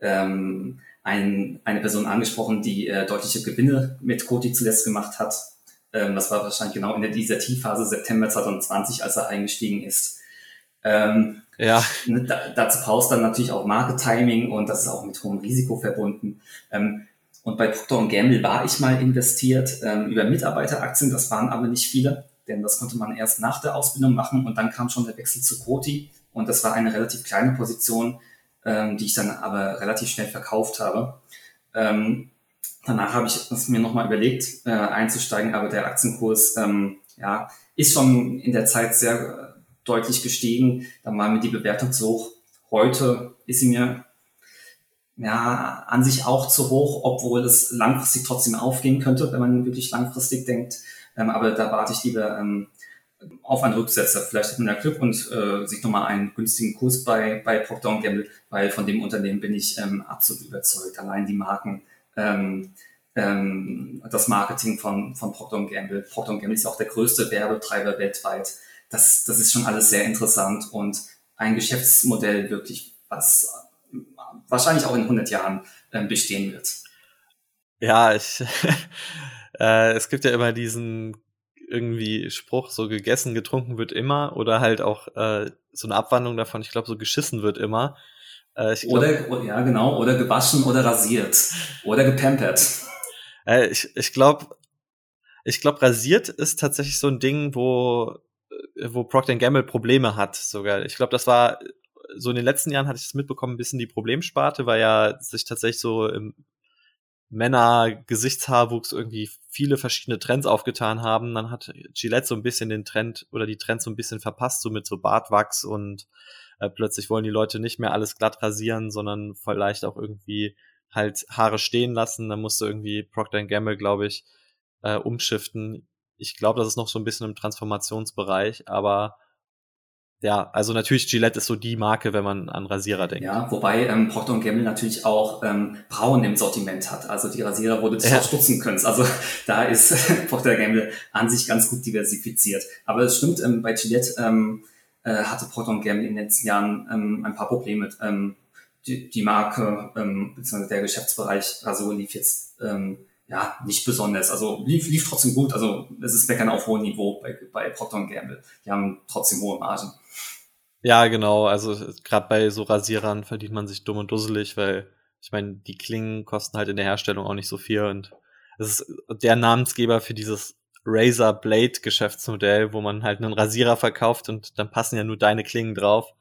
ähm, ein, eine Person angesprochen, die äh, deutliche Gewinne mit Koti zuletzt gemacht hat. Ähm, das war wahrscheinlich genau in dieser Tiefphase September 2020, als er eingestiegen ist. Ähm, ja. Ne, da, dazu brauchst dann natürlich auch Market Timing und das ist auch mit hohem Risiko verbunden. Ähm, und bei Procter Gamble war ich mal investiert ähm, über Mitarbeiteraktien, das waren aber nicht viele denn das konnte man erst nach der Ausbildung machen und dann kam schon der Wechsel zu Koti und das war eine relativ kleine Position, ähm, die ich dann aber relativ schnell verkauft habe. Ähm, danach habe ich es mir nochmal überlegt, äh, einzusteigen, aber der Aktienkurs ähm, ja, ist schon in der Zeit sehr äh, deutlich gestiegen. Dann war mir die Bewertung zu hoch. Heute ist sie mir ja, an sich auch zu hoch, obwohl es langfristig trotzdem aufgehen könnte, wenn man wirklich langfristig denkt. Ähm, aber da warte ich lieber ähm, auf einen Rücksetzer. Vielleicht hat man ja Glück und äh, sieht nochmal einen günstigen Kurs bei, bei Procter Gamble, weil von dem Unternehmen bin ich ähm, absolut überzeugt. Allein die Marken, ähm, ähm, das Marketing von, von Procter Gamble. Procter Gamble ist auch der größte Werbetreiber weltweit. Das, das ist schon alles sehr interessant und ein Geschäftsmodell wirklich, was wahrscheinlich auch in 100 Jahren äh, bestehen wird. Ja, ich, *laughs* äh, es gibt ja immer diesen irgendwie Spruch, so gegessen, getrunken wird immer oder halt auch äh, so eine Abwandlung davon, ich glaube, so geschissen wird immer. Äh, glaub, oder, ja genau, oder gewaschen oder rasiert oder gepampert. Äh, ich ich glaube, ich glaube, rasiert ist tatsächlich so ein Ding, wo, äh, wo Procter Gamble Probleme hat sogar. Ich glaube, das war so in den letzten Jahren hatte ich das mitbekommen, ein bisschen die Problemsparte, weil ja sich tatsächlich so im Männer-Gesichtshaarwuchs irgendwie viele verschiedene Trends aufgetan haben. Dann hat Gillette so ein bisschen den Trend oder die Trends so ein bisschen verpasst, so mit so Bartwachs und äh, plötzlich wollen die Leute nicht mehr alles glatt rasieren, sondern vielleicht auch irgendwie halt Haare stehen lassen. Dann musste irgendwie Procter Gamble, glaube ich, äh, umschiften. Ich glaube, das ist noch so ein bisschen im Transformationsbereich, aber ja, also natürlich Gillette ist so die Marke, wenn man an Rasierer denkt. Ja, wobei ähm, Procter Gamble natürlich auch ähm, Braun im Sortiment hat. Also die Rasierer, wo du dich ja. stutzen kannst. Also *laughs* da ist *laughs* Procter Gamble an sich ganz gut diversifiziert. Aber es stimmt, ähm, bei Gillette ähm, äh, hatte Procter Gamble in den letzten Jahren ähm, ein paar Probleme. Ähm, die, die Marke ähm, bzw. der Geschäftsbereich Rasur lief jetzt ähm, ja, nicht besonders. Also lief, lief trotzdem gut. Also es ist Meckern auf hohem Niveau bei, bei Procter Gamble. Die haben trotzdem hohe Margen. Ja, genau. Also gerade bei so Rasierern verdient man sich dumm und dusselig, weil ich meine, die Klingen kosten halt in der Herstellung auch nicht so viel und es ist der Namensgeber für dieses Razor Blade Geschäftsmodell, wo man halt einen Rasierer verkauft und dann passen ja nur deine Klingen drauf.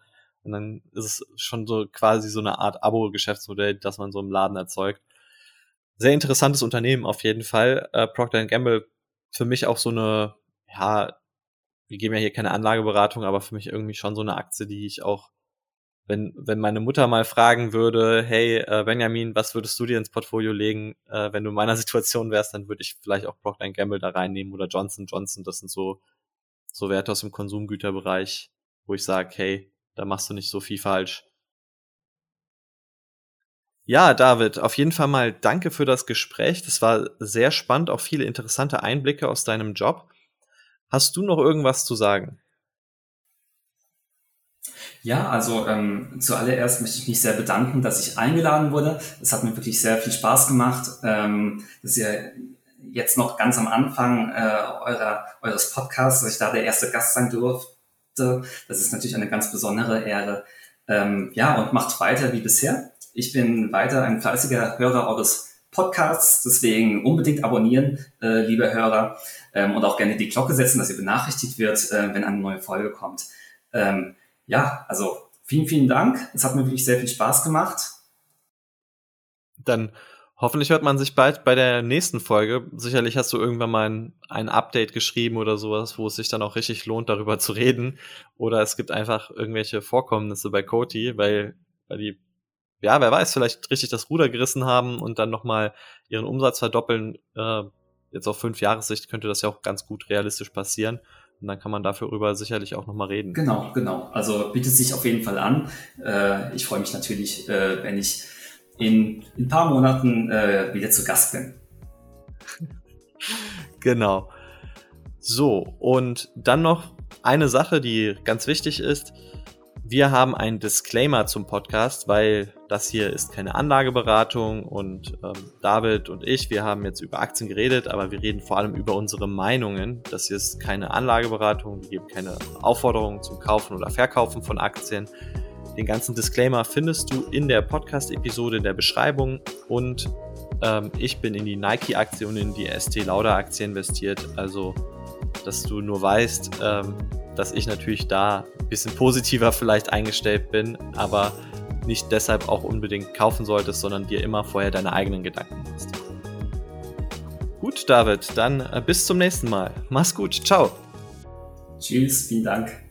Und dann ist es schon so quasi so eine Art Abo-Geschäftsmodell, das man so im Laden erzeugt sehr interessantes Unternehmen auf jeden Fall. Äh, Procter Gamble für mich auch so eine, ja, wir geben ja hier keine Anlageberatung, aber für mich irgendwie schon so eine Aktie, die ich auch, wenn, wenn meine Mutter mal fragen würde, hey äh, Benjamin, was würdest du dir ins Portfolio legen, äh, wenn du in meiner *laughs* Situation wärst, dann würde ich vielleicht auch Procter Gamble da reinnehmen oder Johnson Johnson. Das sind so, so Werte aus dem Konsumgüterbereich, wo ich sage, hey, da machst du nicht so viel falsch. Ja, David, auf jeden Fall mal danke für das Gespräch. Das war sehr spannend, auch viele interessante Einblicke aus deinem Job. Hast du noch irgendwas zu sagen? Ja, also ähm, zuallererst möchte ich mich sehr bedanken, dass ich eingeladen wurde. Es hat mir wirklich sehr viel Spaß gemacht. Ähm, das ist ja jetzt noch ganz am Anfang äh, eurer, eures Podcasts, dass ich da der erste Gast sein durfte. Das ist natürlich eine ganz besondere Ehre. Ähm, ja, und macht weiter wie bisher. Ich bin weiter ein fleißiger Hörer eures Podcasts, deswegen unbedingt abonnieren, äh, liebe Hörer, ähm, und auch gerne die Glocke setzen, dass ihr benachrichtigt wird, äh, wenn eine neue Folge kommt. Ähm, ja, also vielen, vielen Dank. Es hat mir wirklich sehr viel Spaß gemacht. Dann Hoffentlich hört man sich bald bei der nächsten Folge. Sicherlich hast du irgendwann mal ein, ein, Update geschrieben oder sowas, wo es sich dann auch richtig lohnt, darüber zu reden. Oder es gibt einfach irgendwelche Vorkommnisse bei Coty, weil, weil die, ja, wer weiß, vielleicht richtig das Ruder gerissen haben und dann nochmal ihren Umsatz verdoppeln. Äh, jetzt auf fünf Jahressicht könnte das ja auch ganz gut realistisch passieren. Und dann kann man dafür rüber sicherlich auch nochmal reden. Genau, genau. Also bietet sich auf jeden Fall an. Äh, ich freue mich natürlich, äh, wenn ich in, in ein paar Monaten äh, wieder zu Gast bin. *laughs* genau. So, und dann noch eine Sache, die ganz wichtig ist. Wir haben einen Disclaimer zum Podcast, weil das hier ist keine Anlageberatung und ähm, David und ich, wir haben jetzt über Aktien geredet, aber wir reden vor allem über unsere Meinungen. Das hier ist keine Anlageberatung, wir geben keine Aufforderungen zum Kaufen oder Verkaufen von Aktien. Den ganzen Disclaimer findest du in der Podcast-Episode in der Beschreibung und ähm, ich bin in die Nike-Aktie und in die ST Lauder-Aktie investiert. Also, dass du nur weißt, ähm, dass ich natürlich da ein bisschen positiver vielleicht eingestellt bin, aber nicht deshalb auch unbedingt kaufen solltest, sondern dir immer vorher deine eigenen Gedanken machst. Gut, David, dann äh, bis zum nächsten Mal. Mach's gut. Ciao. Tschüss, vielen Dank.